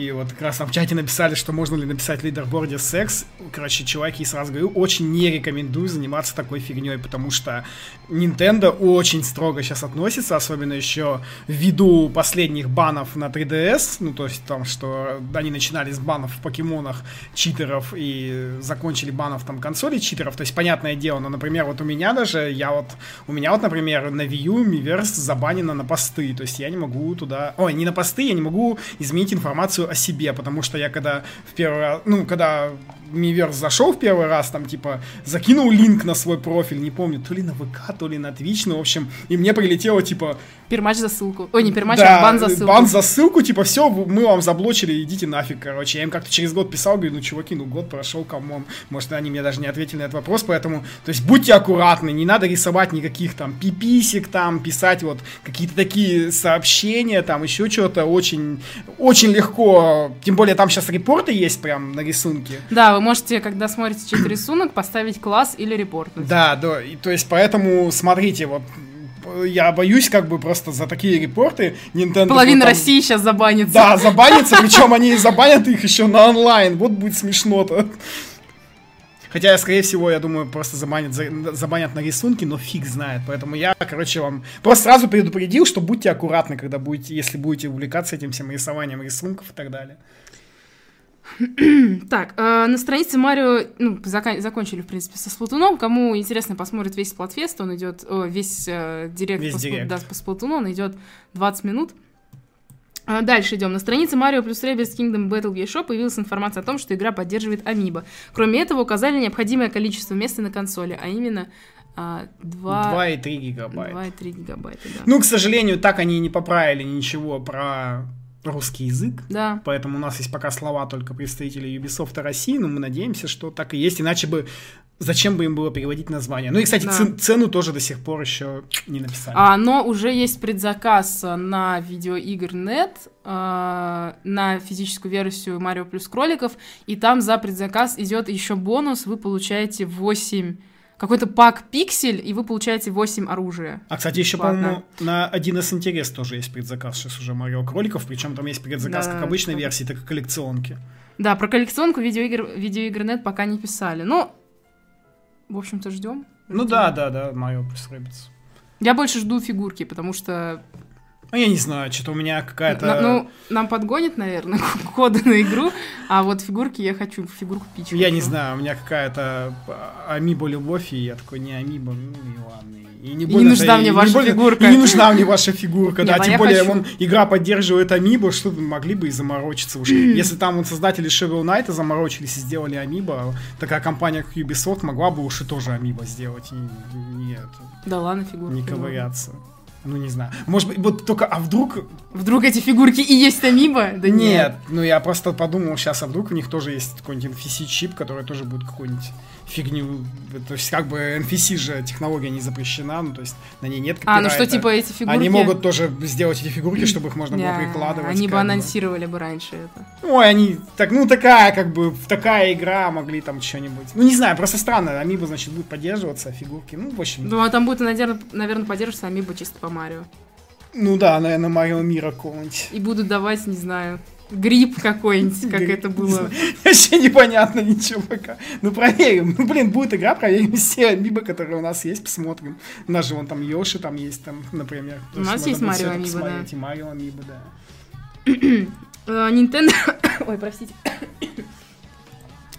и вот как раз там в чате написали, что можно ли написать в лидерборде секс. Короче, чуваки, сразу говорю, очень не рекомендую заниматься такой фигней, потому что Nintendo очень строго сейчас относится, особенно еще ввиду последних банов на 3DS, ну то есть там, что они начинали с банов в покемонах читеров и закончили банов там консоли читеров, то есть понятное дело, но, например, вот у меня даже, я вот, у меня вот, например, на Wii U Miiverse забанено на посты, то есть я не могу туда, ой, не на посты, я не могу изменить информацию о себе, потому что я когда в первый раз, ну, когда Miiverse зашел в первый раз, там, типа, закинул линк на свой профиль, не помню, то ли на ВК, то ли на Twitch, ну, в общем, и мне прилетело, типа... Пермач за ссылку. Ой, не пермач, да, а бан за ссылку. бан за ссылку, типа, все, мы вам заблочили, идите нафиг, короче. Я им как-то через год писал, говорю, ну, чуваки, ну, год прошел, come on. Может, они мне даже не ответили на этот вопрос, поэтому, то есть, будьте аккуратны, не надо рисовать никаких там пиписик, там, писать вот какие-то такие сообщения, там, еще что-то очень, очень легко, тем более там сейчас репорты есть прям на рисунке. Да, вы можете, когда смотрите чей-то рисунок, поставить класс или репорт. Да, да, и, то есть поэтому смотрите, вот я боюсь как бы просто за такие репорты Nintendo... Половина там... России сейчас забанится. Да, забанится, причем они забанят их еще на онлайн, вот будет смешно-то. Хотя, скорее всего, я думаю, просто забанят, забанят на рисунки, но фиг знает. Поэтому я, короче, вам просто сразу предупредил, что будьте аккуратны, когда будете, если будете увлекаться этим всем рисованием рисунков и так далее. Так, э, на странице Марио, ну, зак- закончили, в принципе, со Сплатуном. Кому интересно, посмотрит весь Сплатфест, он идет, о, весь э, директ, Весь по, директ. да, по Сплатуну, он идет 20 минут. А, Дальше идем. На странице Mario плюс Rabbids Kingdom Battle eShop появилась информация о том, что игра поддерживает Amiibo. Кроме этого, указали необходимое количество места на консоли, а именно а, 2... 2,3 гигабайта. 2,3 гигабайта, да. Ну, к сожалению, так они и не поправили ничего про русский язык. Да. Поэтому у нас есть пока слова только представителей Ubisoft России, но мы надеемся, что так и есть, иначе бы зачем бы им было переводить название. Ну и, кстати, Да. цен- цену тоже до сих пор еще не написали. А, но уже есть предзаказ на видеоигр.нет, а, на физическую версию Mario плюс кроликов, и там за предзаказ идет еще бонус, вы получаете 8 какой-то пак пиксель, и вы получаете 8 оружия. А, кстати, еще, по-моему, на 1С интерес тоже есть предзаказ сейчас уже Марио Кроликов, причем там есть предзаказ Да, как обычной да. версии, так и коллекционки. Да, про коллекционку видеоигр, видеоигр.нет пока не писали. Ну, в общем-то, ждем. Ну да, да, да, Марио плюс Rabbids. Я больше жду фигурки, потому что Ну, я не знаю, что-то у меня какая-то... ну, нам подгонит, наверное, коды на игру, а вот фигурки я хочу, фигурку пичу. Я не знаю, у меня какая-то а, амибо любовь, и я такой, не амибо, ну и ладно. И не, И не нужна мне ваша больно- фигурка. И не нужна мне ваша фигурка, да. А Тем более, вон, игра поддерживает амибо, что могли бы и заморочиться уж. Если там вот создатели Shovel Knight заморочились и сделали амибо, такая компания, как Ubisoft, могла бы уж и тоже амибо сделать. И нет, Да ладно, фигурки. не ну. ковыряться. Ну, не знаю. Может быть, вот только, а вдруг Вдруг эти фигурки и есть амиба? Да нет, ну я просто подумал сейчас, а вдруг у них тоже есть какой-нибудь NFC-чип, который тоже будет какую-нибудь фигню. То есть, как бы NFC же технология не запрещена, ну то есть на ней нет А, ну что, копирайта. типа эти фигурки... Они могут тоже сделать эти фигурки, чтобы их можно было прикладывать. Они бы анонсировали бы раньше это. Ой, они так, ну такая, как бы, такая игра, могли там что-нибудь. Ну не знаю, просто странно, Амибо, значит, будет поддерживаться, фигурки, ну, в общем. Ну, а там будет, наверное, поддерживаться амиба чисто по Марио. Ну да, наверное, Марио Мира какого-нибудь. И будут давать, не знаю, гриб какой-нибудь, как это было. Вообще непонятно ничего пока. Ну, проверим. Ну, блин, будет игра, проверим все амибо, которые у нас есть, посмотрим. У нас же вон там Йоши там есть, там, например. У нас есть Марио амибо, да. И Марио амибо, да. Nintendo... Ой, простите.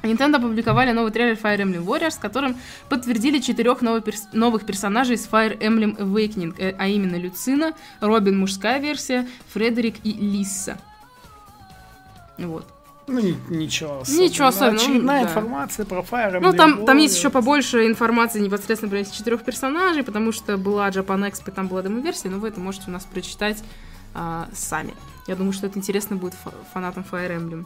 Nintendo опубликовали новый трейлер Fire Emblem Warriors, с которым подтвердили четырех новых, перс- новых персонажей из Fire Emblem Awakening, э, а именно Люцина, Робин мужская версия, Фредерик и Лисса. Вот. Ну, ни- ничего особенного. Ничего особенного, ну, Очередная да. информация про Fire Ну, Emblem там, там есть еще побольше информации непосредственно про этих четырех персонажей, потому что была Japan Expo, там была демо-версия, но вы это можете у нас прочитать а, сами. Я думаю, что это интересно будет фа- фанатам Fire Emblem.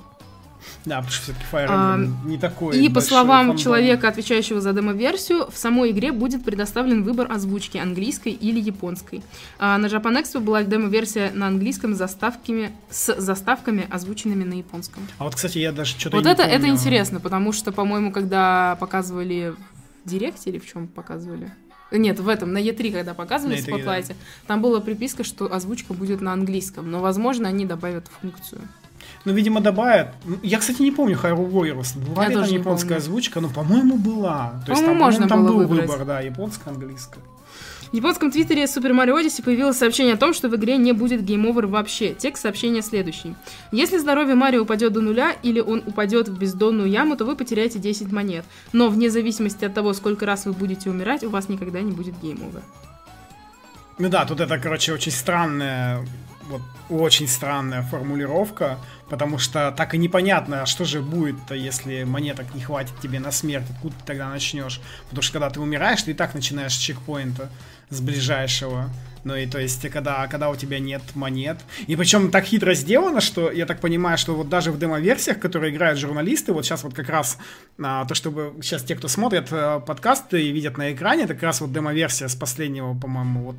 Да, потому что все-таки Fire А, Emblem не такой И по словам фандом. человека, отвечающего за демо-версию, в самой игре будет предоставлен выбор озвучки английской или японской. А на Japan Expo была демо-версия на английском с заставками, с заставками, озвученными на японском. А вот, кстати, я даже что-то Вот это, это помню. интересно, потому что, по-моему, когда показывали в Директе или в чем показывали? Нет, в этом, на Е3, когда показывали На в E3, Spotlight, там была приписка, что озвучка будет на английском, но, возможно, они добавят функцию. Ну, видимо, добавят. Я, кстати, не помню Hyrule Warriors. Была ли там японская помню. озвучка? Ну, по-моему, была. То есть По-моему, там, можно там был выбрать. выбор, да, японская, английская. В японском твиттере Super Mario Odyssey появилось сообщение о том, что в игре не будет game over вообще. Текст сообщения следующий. Если здоровье Марио упадет до нуля или он упадет в бездонную яму, то вы потеряете 10 монет. Но вне зависимости от того, сколько раз вы будете умирать, у вас никогда не будет game over. Ну да, тут это, короче, очень странная, вот, очень странная формулировка, потому что так и непонятно, а что же будет-то, если монеток не хватит тебе на смерть, откуда ты тогда начнешь? Потому что когда ты умираешь, ты и так начинаешь с чекпоинта, с ближайшего. Ну и то есть, когда, когда у тебя нет монет. И причем так хитро сделано, что я так понимаю, что вот даже в демо-версиях, которые играют журналисты, вот сейчас вот как раз а, то, чтобы сейчас те, кто смотрят а, подкасты и видят на экране, это как раз вот демо-версия с последнего, по-моему, вот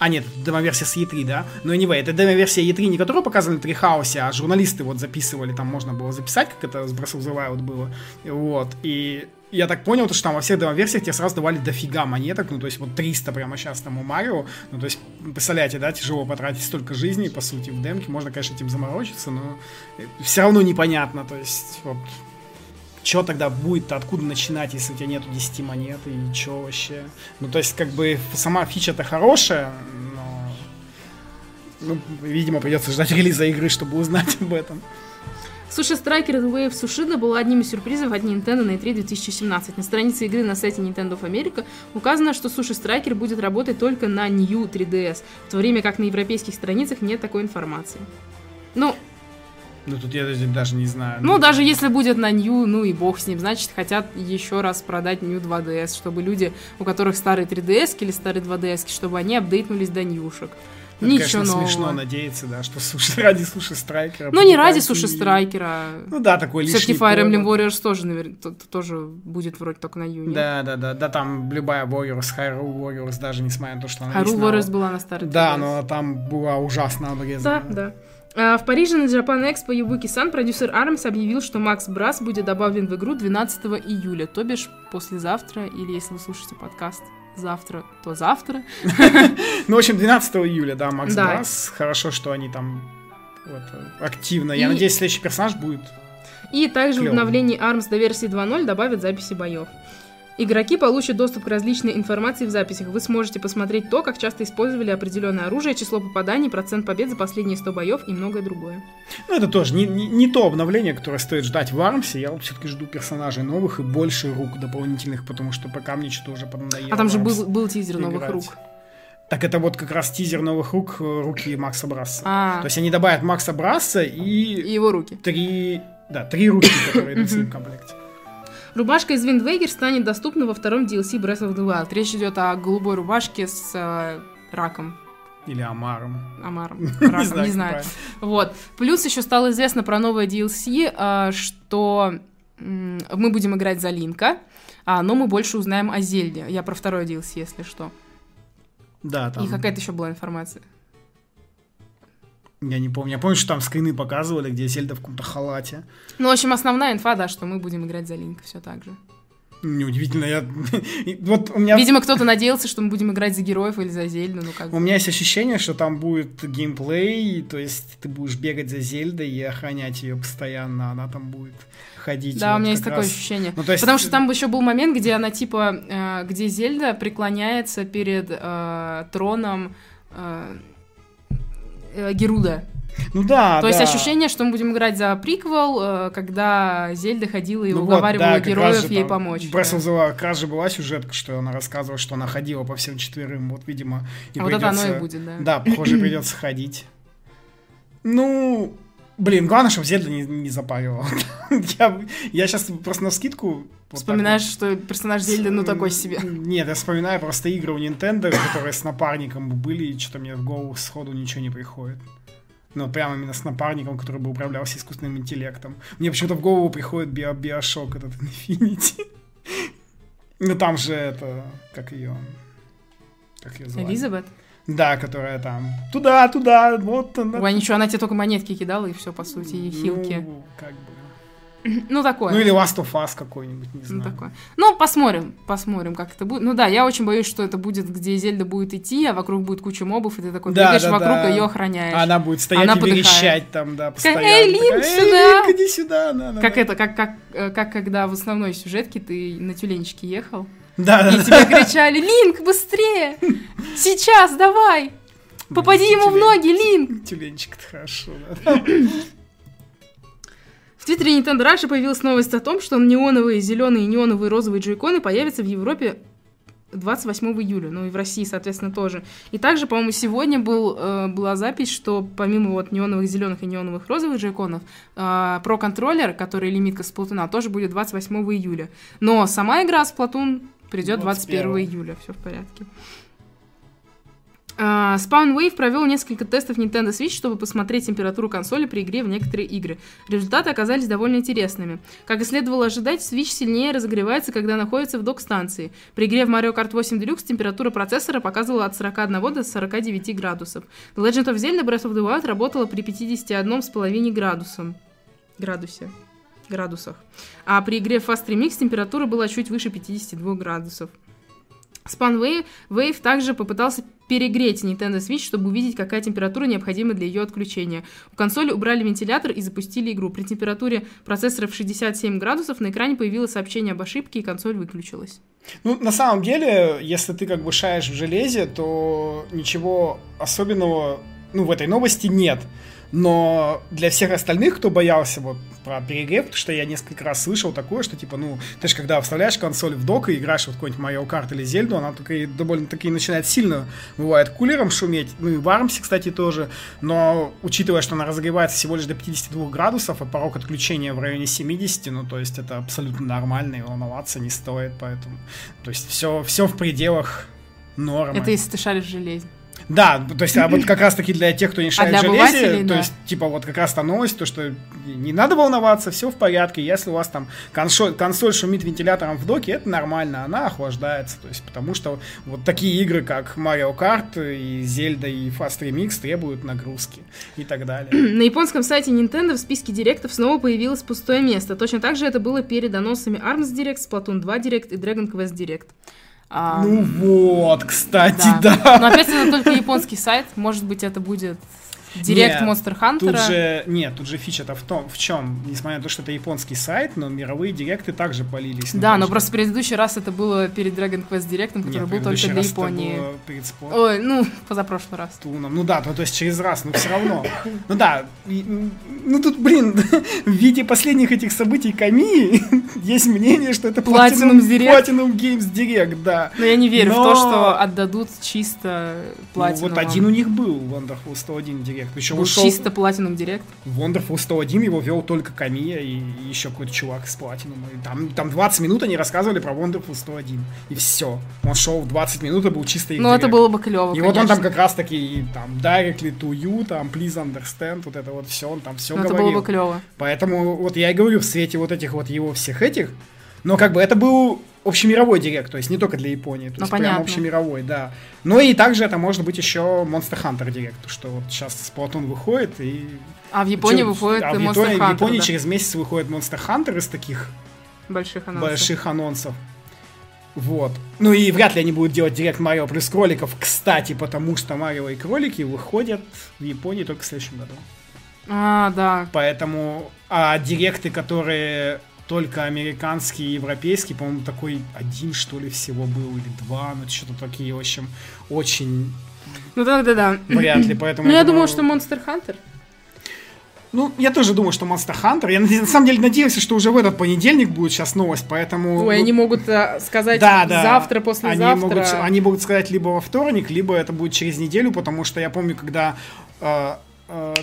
а, нет, демо-версия с E3, да? Но anyway, это демо-версия E3, не которую показывали в Трихаусе, а журналисты вот записывали, там можно было записать, как это с the Wild было. Вот, и я так понял, то, что там во всех демо-версиях тебе сразу давали дофига монеток, ну, то есть вот 300 прямо сейчас там у Марио, ну, то есть, представляете, да, тяжело потратить столько жизней, по сути, в демке, можно, конечно, этим заморочиться, но все равно непонятно, то есть, вот, что тогда будет, откуда начинать, если у тебя нету 10 монет, и что вообще? Ну, то есть, как бы, сама фича-то хорошая, но, ну, видимо, придется ждать релиза игры, чтобы узнать об этом. Суши Striker The of Sushida была одним из сюрпризов от Nintendo на E3 2017. На странице игры на сайте Nintendo of America указано, что Суши Striker будет работать только на New 3DS, в то время как на европейских страницах нет такой информации. Ну, ну, тут я даже не знаю. Ну, даже если будет на New, ну и бог с ним, значит, хотят еще раз продать New 2DS, чтобы люди, у которых старый 3DS или старый 2DS, чтобы они апдейтнулись до ньюшек. Это, Ничего конечно, нового. смешно надеяться, да, что суши, ради суши страйкера. Ну, не ради суши страйкера. Ну да, такой лишний Все-таки Fire Emblem Warriors тоже, наверное, тоже будет вроде только на июне. Да, да, да, да, там любая Warriors, Hyrule Warriors, даже несмотря на то, что она Hyrule Warriors была на старой Да, но там была ужасно обрезана. Да, да. А, в Париже на Japan Expo Юбуки-сан продюсер Армс объявил, что Макс Брас будет добавлен в игру 12 июля, то бишь послезавтра, или если вы слушаете подкаст завтра, то завтра. Ну, в общем, 12 июля, да, Макс Брас. Хорошо, что они там активно. Я надеюсь, следующий персонаж будет и также в обновлении ARMS до версии 2.0 добавят записи боев. Игроки получат доступ к различной информации в записях. Вы сможете посмотреть то, как часто использовали определенное оружие, число попаданий, процент побед за последние 100 боев и многое другое. Ну, это тоже не, не, не то обновление, которое стоит ждать в Армсе. Я вот все-таки жду персонажей новых и больше рук дополнительных, потому что пока мне что-то уже поднадоело. А там же был, был тизер играть. новых рук. Так это вот как раз тизер новых рук, э, руки Макса Брасса. А. То есть они добавят Макса Брасса и... И его руки. Три... Да, три руки, которые идут в комплекте. Рубашка из Wind Waker станет доступна во втором DLC Breath of the Wild. Речь идет о голубой рубашке с э, раком. Или Амаром. Амаром. Раком, не знаю. Не знаю. Вот. Плюс еще стало известно про новое DLC, э, что э, мы будем играть за Линка, а, но мы больше узнаем о Зельде. Я про второй DLC, если что. Да, там. И какая-то еще была информация. Я не помню. Я помню, что там скрины показывали, где Зельда в каком-то халате. Ну, в общем, основная инфа, да, что мы будем играть за Линк, все так же. Неудивительно, я... вот у меня... Видимо, кто-то надеялся, что мы будем играть за героев или за Зельду, ну как У меня есть ощущение, что там будет геймплей, то есть ты будешь бегать за Зельдой и охранять ее постоянно, она там будет ходить. Да, вот у меня есть раз. такое ощущение. Ну, есть... Потому что там еще был момент, где она типа, э, где Зельда преклоняется перед э, троном э, э, Геруда. Ну да, То да. есть ощущение, что мы будем играть за приквел, э, когда Зельда ходила и ну уговаривала вот, да, героев ей помочь. Breath of the как же была сюжетка, что она рассказывала, что она ходила по всем четверым. Вот, видимо, и а придется... вот это оно и будет, да. Да, похоже, придется ходить. Ну, Блин, главное, чтобы Зельда не, не запаривала. я, я сейчас просто на скидку... Вспоминаешь, вот что персонаж Зельды, ну, такой себе. Нет, я вспоминаю просто игры у Nintendo, которые с напарником были, и что-то мне в голову сходу ничего не приходит. Ну, прямо именно с напарником, который бы управлялся искусственным интеллектом. Мне почему-то в голову приходит Био Биошок, этот Infinity. ну, там же это... Как ее... Как ее звали? Элизабет? Да, которая там туда, туда, вот она. Ой, ничего, она тебе только монетки кидала, и все, по сути, и хилки. Ну, как бы. Ну, такое. Ну, или Last of Us какой-нибудь, не ну, знаю. Ну, такое. Ну, посмотрим, посмотрим, как это будет. Ну, да, я очень боюсь, что это будет, где Зельда будет идти, а вокруг будет куча мобов, и ты такой да, бегаешь да, вокруг, да. ее охраняешь. Она будет стоять она и подыхает. верещать там, да, постоянно. Эй, Линк, такая, сюда! Эй, Линк, иди сюда! Да, да, как да. это, как, как, э, как когда в основной сюжетке ты на тюленчике ехал, да, и да, тебе кричали, Линк, быстрее! Сейчас, давай! Попади ему в ноги, Линк! Тюленчик-то хорошо, да. В твиттере Nintendo Russia появилась новость о том, что неоновые зеленые и неоновые розовые джойконы появятся в Европе 28 июля, ну и в России, соответственно, тоже. И также, по-моему, сегодня был, э, была запись, что помимо вот неоновых зеленых и неоновых розовых джойконов, э, про контроллер, который лимитка с Платуна, тоже будет 28 июля. Но сама игра с Платун придет 21 июля, все в порядке. Uh, Spawn Wave провел несколько тестов Nintendo Switch, чтобы посмотреть температуру консоли при игре в некоторые игры. Результаты оказались довольно интересными. Как и следовало ожидать, Switch сильнее разогревается, когда находится в док-станции. При игре в Mario Kart 8 Deluxe температура процессора показывала от 41 до 49 градусов. The Legend of Zelda Breath of the Wild работала при 51,5 градусам. Градусе градусах. А при игре Fast Remix температура была чуть выше 52 градусов. SpanWave Wave также попытался перегреть Nintendo Switch, чтобы увидеть, какая температура необходима для ее отключения. У консоли убрали вентилятор и запустили игру. При температуре процессора в 67 градусов на экране появилось сообщение об ошибке, и консоль выключилась. Ну, на самом деле, если ты как бы шаешь в железе, то ничего особенного ну, в этой новости нет. Но для всех остальных, кто боялся вот про перегрев, потому что я несколько раз слышал такое, что типа, ну, ты же когда вставляешь консоль в док и играешь вот какой-нибудь Mario Kart или Зельду, она только довольно-таки начинает сильно, бывает, кулером шуметь, ну и в Армсе, кстати, тоже, но учитывая, что она разогревается всего лишь до 52 градусов, а порог отключения в районе 70, ну, то есть это абсолютно нормально, и волноваться не стоит, поэтому, то есть все, все в пределах нормы. Это если ты шаришь в железе. Да, то есть, а вот как раз таки для тех, кто не шарит а в железе, то есть, типа, вот как раз та новость, то, что не надо волноваться, все в порядке, если у вас там консоль, консоль шумит вентилятором в доке, это нормально, она охлаждается, то есть, потому что вот такие игры, как Mario Kart и Zelda и Fast Remix требуют нагрузки и так далее. На японском сайте Nintendo в списке директов снова появилось пустое место. Точно так же это было перед анонсами ARMS Direct, Splatoon 2 Direct и Dragon Quest Direct. А, ну вот, кстати, да. да. Но опять это только японский сайт. Может быть, это будет Директ Monster Hunter. Тут же, нет, тут же фича-то в том, в чем, несмотря на то, что это японский сайт, но мировые директы также полились. Да, но просто в предыдущий раз это было перед Dragon Quest директом, который нет, был только для Японии. Это было перед спортом. Ой, ну, позапрошлый раз. Туном. Ну да, то, то есть через раз, но все равно. Ну да, ну тут, блин, в виде последних этих событий Камии есть мнение, что это Platinum. Platinum Games Direct, да. Но я не верю но... в то, что отдадут чисто Platinum. Ну, вот один у них был, Wonderful 101 Direct. Direct. Причем Был ушел... чисто Platinum Direct. Wonderful 101 его вел только Камия и еще какой-то чувак с Platinum. И там, там 20 минут они рассказывали про Wonderful 101. И все. Он шел в 20 минут и был чисто Ну, это было бы клево, И конечно. вот он там как раз таки там directly to you, там please understand, вот это вот все, он там все Но говорил. это было бы клево. Поэтому вот я и говорю, в свете вот этих вот его всех этих, но как бы это был общемировой директ, то есть не только для Японии, то ну, есть понятно. прям общемировой, да. Но и также это может быть еще Monster Hunter директ, что вот сейчас Splatoon выходит и... А в Японии Че, выходит а в Monster Японии, Hunter, В Японии да. через месяц выходит Monster Hunter из таких больших анонсов. больших анонсов. Вот. Ну и вряд ли они будут делать директ Марио плюс кроликов, кстати, потому что Марио и кролики выходят в Японии только в следующем году. А, да. Поэтому а директы, которые только американский и европейский, по-моему, такой один, что ли, всего был, или два, ну, что-то такие, в общем, очень... Ну, да-да-да. Вряд ли, поэтому... Ну, я, я думаю, что Monster Hunter. Ну, я тоже думаю, что Monster Hunter. Я на самом деле надеялся, что уже в этот понедельник будет сейчас новость, поэтому... Ой, они могут э, сказать да, да. завтра, послезавтра. Они могут, они могут сказать либо во вторник, либо это будет через неделю, потому что я помню, когда Э,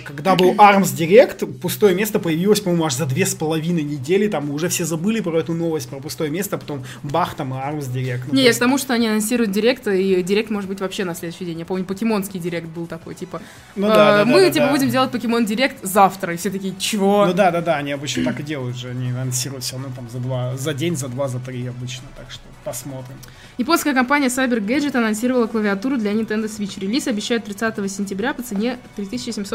когда был Arms Direct, пустое место появилось, по-моему, аж за две с половиной недели, там уже все забыли про эту новость, про пустое место, а потом бах, там Arms Direct. Ну, Не, я к тому, что они анонсируют Директ, и Директ может быть вообще на следующий день. Я помню, покемонский Директ был такой, типа, ну, да, э, да, мы, да, типа, да. будем делать покемон Директ завтра, и все такие, чего? Ну да, да, да, они обычно так и делают же, они анонсируют все равно там за два, за день, за два, за три обычно, так что посмотрим. Японская компания Cyber Gadget анонсировала клавиатуру для Nintendo Switch. Релиз обещают 30 сентября по цене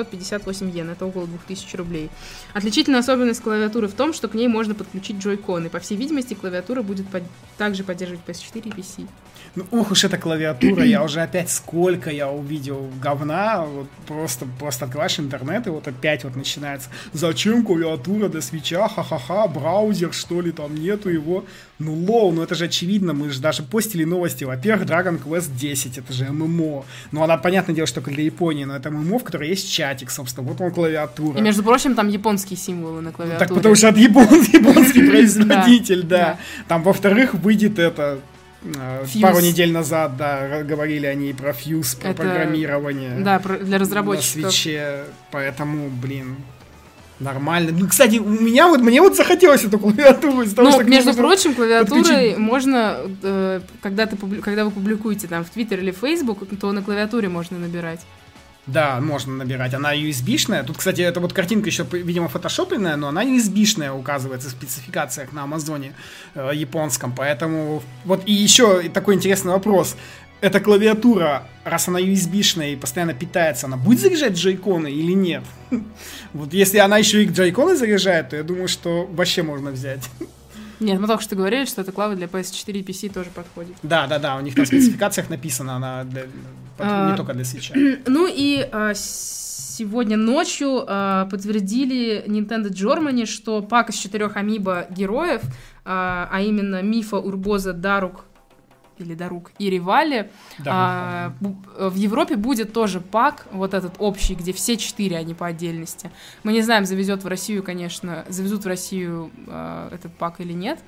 3758 йен, это около 2000 рублей. Отличительная особенность клавиатуры в том, что к ней можно подключить джойконы. По всей видимости, клавиатура будет под... также поддерживать PS4 и PC. Ну, ох уж эта клавиатура, я уже опять сколько я увидел говна, вот просто, просто открываешь интернет, и вот опять вот начинается, зачем клавиатура для Switch а, ха-ха-ха, браузер, что ли, там нету его. Ну, алло, ну это же очевидно, мы же даже постили новости. Во-первых, Dragon Quest 10, это же ММО. Ну, она, понятное дело, что только для Японии, но это ММО, в которой есть чатик, собственно, вот он клавиатура. И, между прочим, там японские символы на клавиатуре. Так потому что от япон, японский производитель, да. Там, во-вторых, выйдет это Fuse. Пару недель назад, да, говорили они про Fuse, про Это, программирование. Да, про, для разработчиков. На свече, поэтому, блин, нормально. Ну, кстати, у меня вот, мне вот захотелось эту клавиатуру. Из того, ну, что между прочим, клавиатурой подключить... можно, э, когда, ты, когда вы публикуете там в Твиттер или Facebook, то на клавиатуре можно набирать. Да, можно набирать. Она USB-шная. Тут, кстати, эта вот картинка еще, видимо, фотошопленная, но она USB-шная указывается в спецификациях на Амазоне э, японском. Поэтому вот и еще такой интересный вопрос. Эта клавиатура, раз она USB-шная и постоянно питается, она будет заряжать джойконы или нет? Вот если она еще и джойконы заряжает, то я думаю, что вообще можно взять. Нет, мы только что говорили, что эта клава для PS4 и PC тоже подходит. Да, да, да, у них там в спецификациях написано, она для- А, не только для свеча. Ну и а, сегодня ночью а, подтвердили Nintendo Germany, что пак из четырех амибо героев, а, а именно Мифа, Урбоза, Дарук или Дарук и Ривали, Да. а, в Европе будет тоже пак, вот этот общий, где все четыре, а не по отдельности. Мы не знаем, завезет в Россию, конечно, завезут в Россию а, этот пак или нет.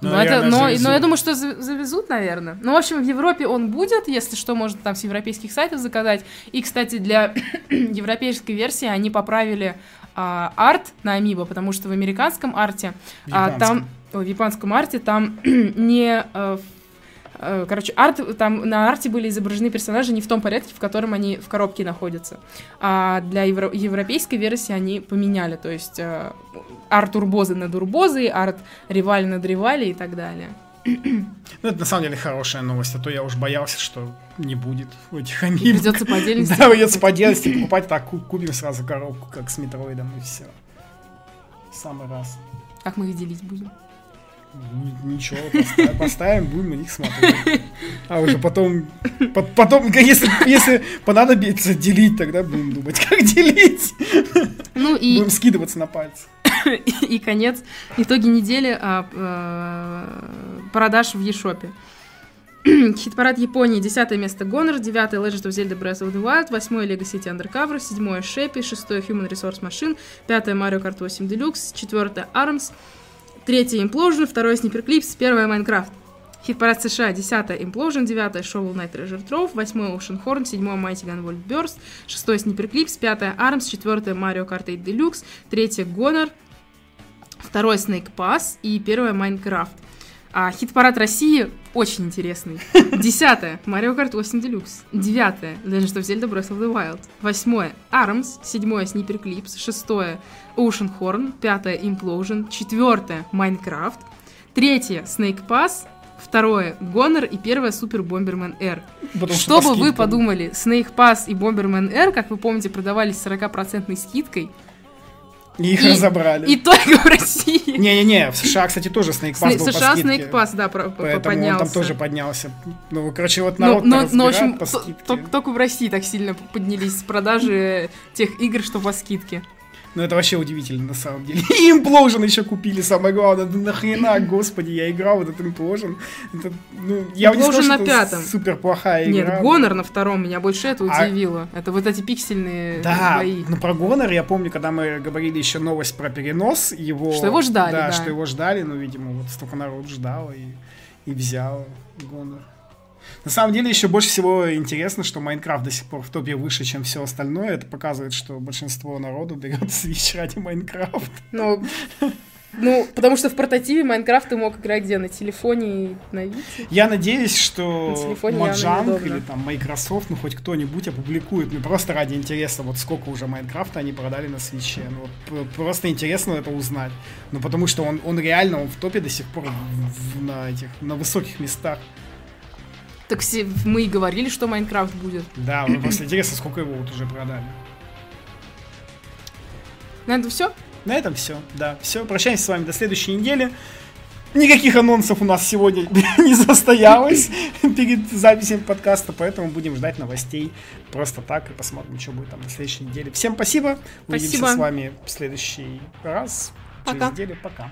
Ну, Но, это, наверное, но, завезут. но я думаю, что за- завезут, наверное. Ну, в общем, в Европе он будет, если что, можно там с европейских сайтов заказать. И, кстати, для европейской версии они поправили а, арт на Амибо, потому что в американском арте В а, там, в японском арте там не... э, Короче, арт, там на арте были изображены персонажи не в том порядке, в котором они в коробке находятся. А для евро- европейской версии они поменяли. То есть э, арт Урбозы над Урбозой, арт Ривали над Ривали и так далее. Ну, это на самом деле хорошая новость, а то я уж боялся, что не будет у этих амиб. Придется по отдельности. Да, придется по отдельности покупать, так ку- купим сразу коробку, как с Метроидом, и все. Самый раз. Как мы их делить будем? Ничего, поставим, поставим, будем на них смотреть. А уже потом, по- потом, если, если понадобится делить, тогда будем думать, как делить. Ну и, Будем скидываться на пальцы. и конец. Итоги недели а, э, продаж в Ешопе. Хит-парад Японии, 10 место Гонор, 9 Legend of Zelda Breath of the Wild, 8 Lego City Undercover, 7 Шепи, 6 Human Resource Machine, 5 Mario Kart 8 Deluxe, 4 ARMS, 3 Implosion, 2 Sniper Clips, 1 Minecraft. Хит-парад США, 10 Implosion, 9 Shovel Knight Treasure Trove, 8 Ocean Horn, 7 Mighty Gunvolt Burst, 6 Sniper Clips, 5 ARMS, 4 Mario Kart 8 Deluxe, 3 Гонор, второй Snake Pass и первое Майнкрафт. А хит-парад России очень интересный. Десятое Mario Kart 8 Deluxe. Девятое Legend of Zelda Breath of the Wild. Восьмое ARMS. Седьмое Sniper Clips. Шестое Ocean Horn. Пятое Implosion. Четвертое Minecraft. Третье Snake Pass. Второе Гонор и первое Супер Бомбермен R. Потому Что по бы вы подумали, Snake Pass и Bomberman R, как вы помните, продавались с 40% скидкой, И их И- разобрали. и только в России. Не-не-не, в США, кстати, тоже Snake Pass был по США скидке. Snake Pass, да, про- по- Поэтому поднялся. он там тоже поднялся. Ну, короче, вот Но, народ но, но, в общем, по скидке. то- только в России так сильно поднялись продажи тех игр, что по скидке. Ну, это вообще удивительно, на самом деле. И Implosion еще купили, самое главное. Да нахрена, господи, я играл в этот Implosion. Это, ну, я не Implosion скажу, на пятом. это супер плохая игра. Нет, Гонор на втором меня больше это А- удивило. Это вот эти пиксельные Да, бои. ну про Гонор я помню, когда мы говорили еще новость про перенос, его... Что его ждали, да. что его ждали, ну, видимо, вот столько народ ждал и, и взял Гонор. На самом деле, еще больше всего интересно, что Майнкрафт до сих пор в топе выше, чем все остальное. Это показывает, что большинство народу берет Switch ради Майнкрафта. Ну, ну, потому что в портативе Майнкрафт ты мог играть где? На телефоне и на Вите? Я надеюсь, что На неудобно. или там Microsoft, ну хоть кто-нибудь опубликует, ну просто ради интереса, вот сколько уже Майнкрафта они продали на свече. Ну вот просто интересно это узнать. Ну потому что он, он реально, он в топе до сих пор в- в- на этих, на высоких местах. Так все, мы и говорили, что Майнкрафт будет. Да, ну, просто интересно, сколько его вот уже продали. На этом все? На этом все, да. Все, прощаемся с вами до следующей недели. Никаких анонсов у нас сегодня не состоялось перед записью подкаста, поэтому будем ждать новостей просто так и посмотрим, что будет там на следующей неделе. Всем спасибо. Увидимся Спасибо. с вами в следующий раз. Пока. Через неделю. Пока.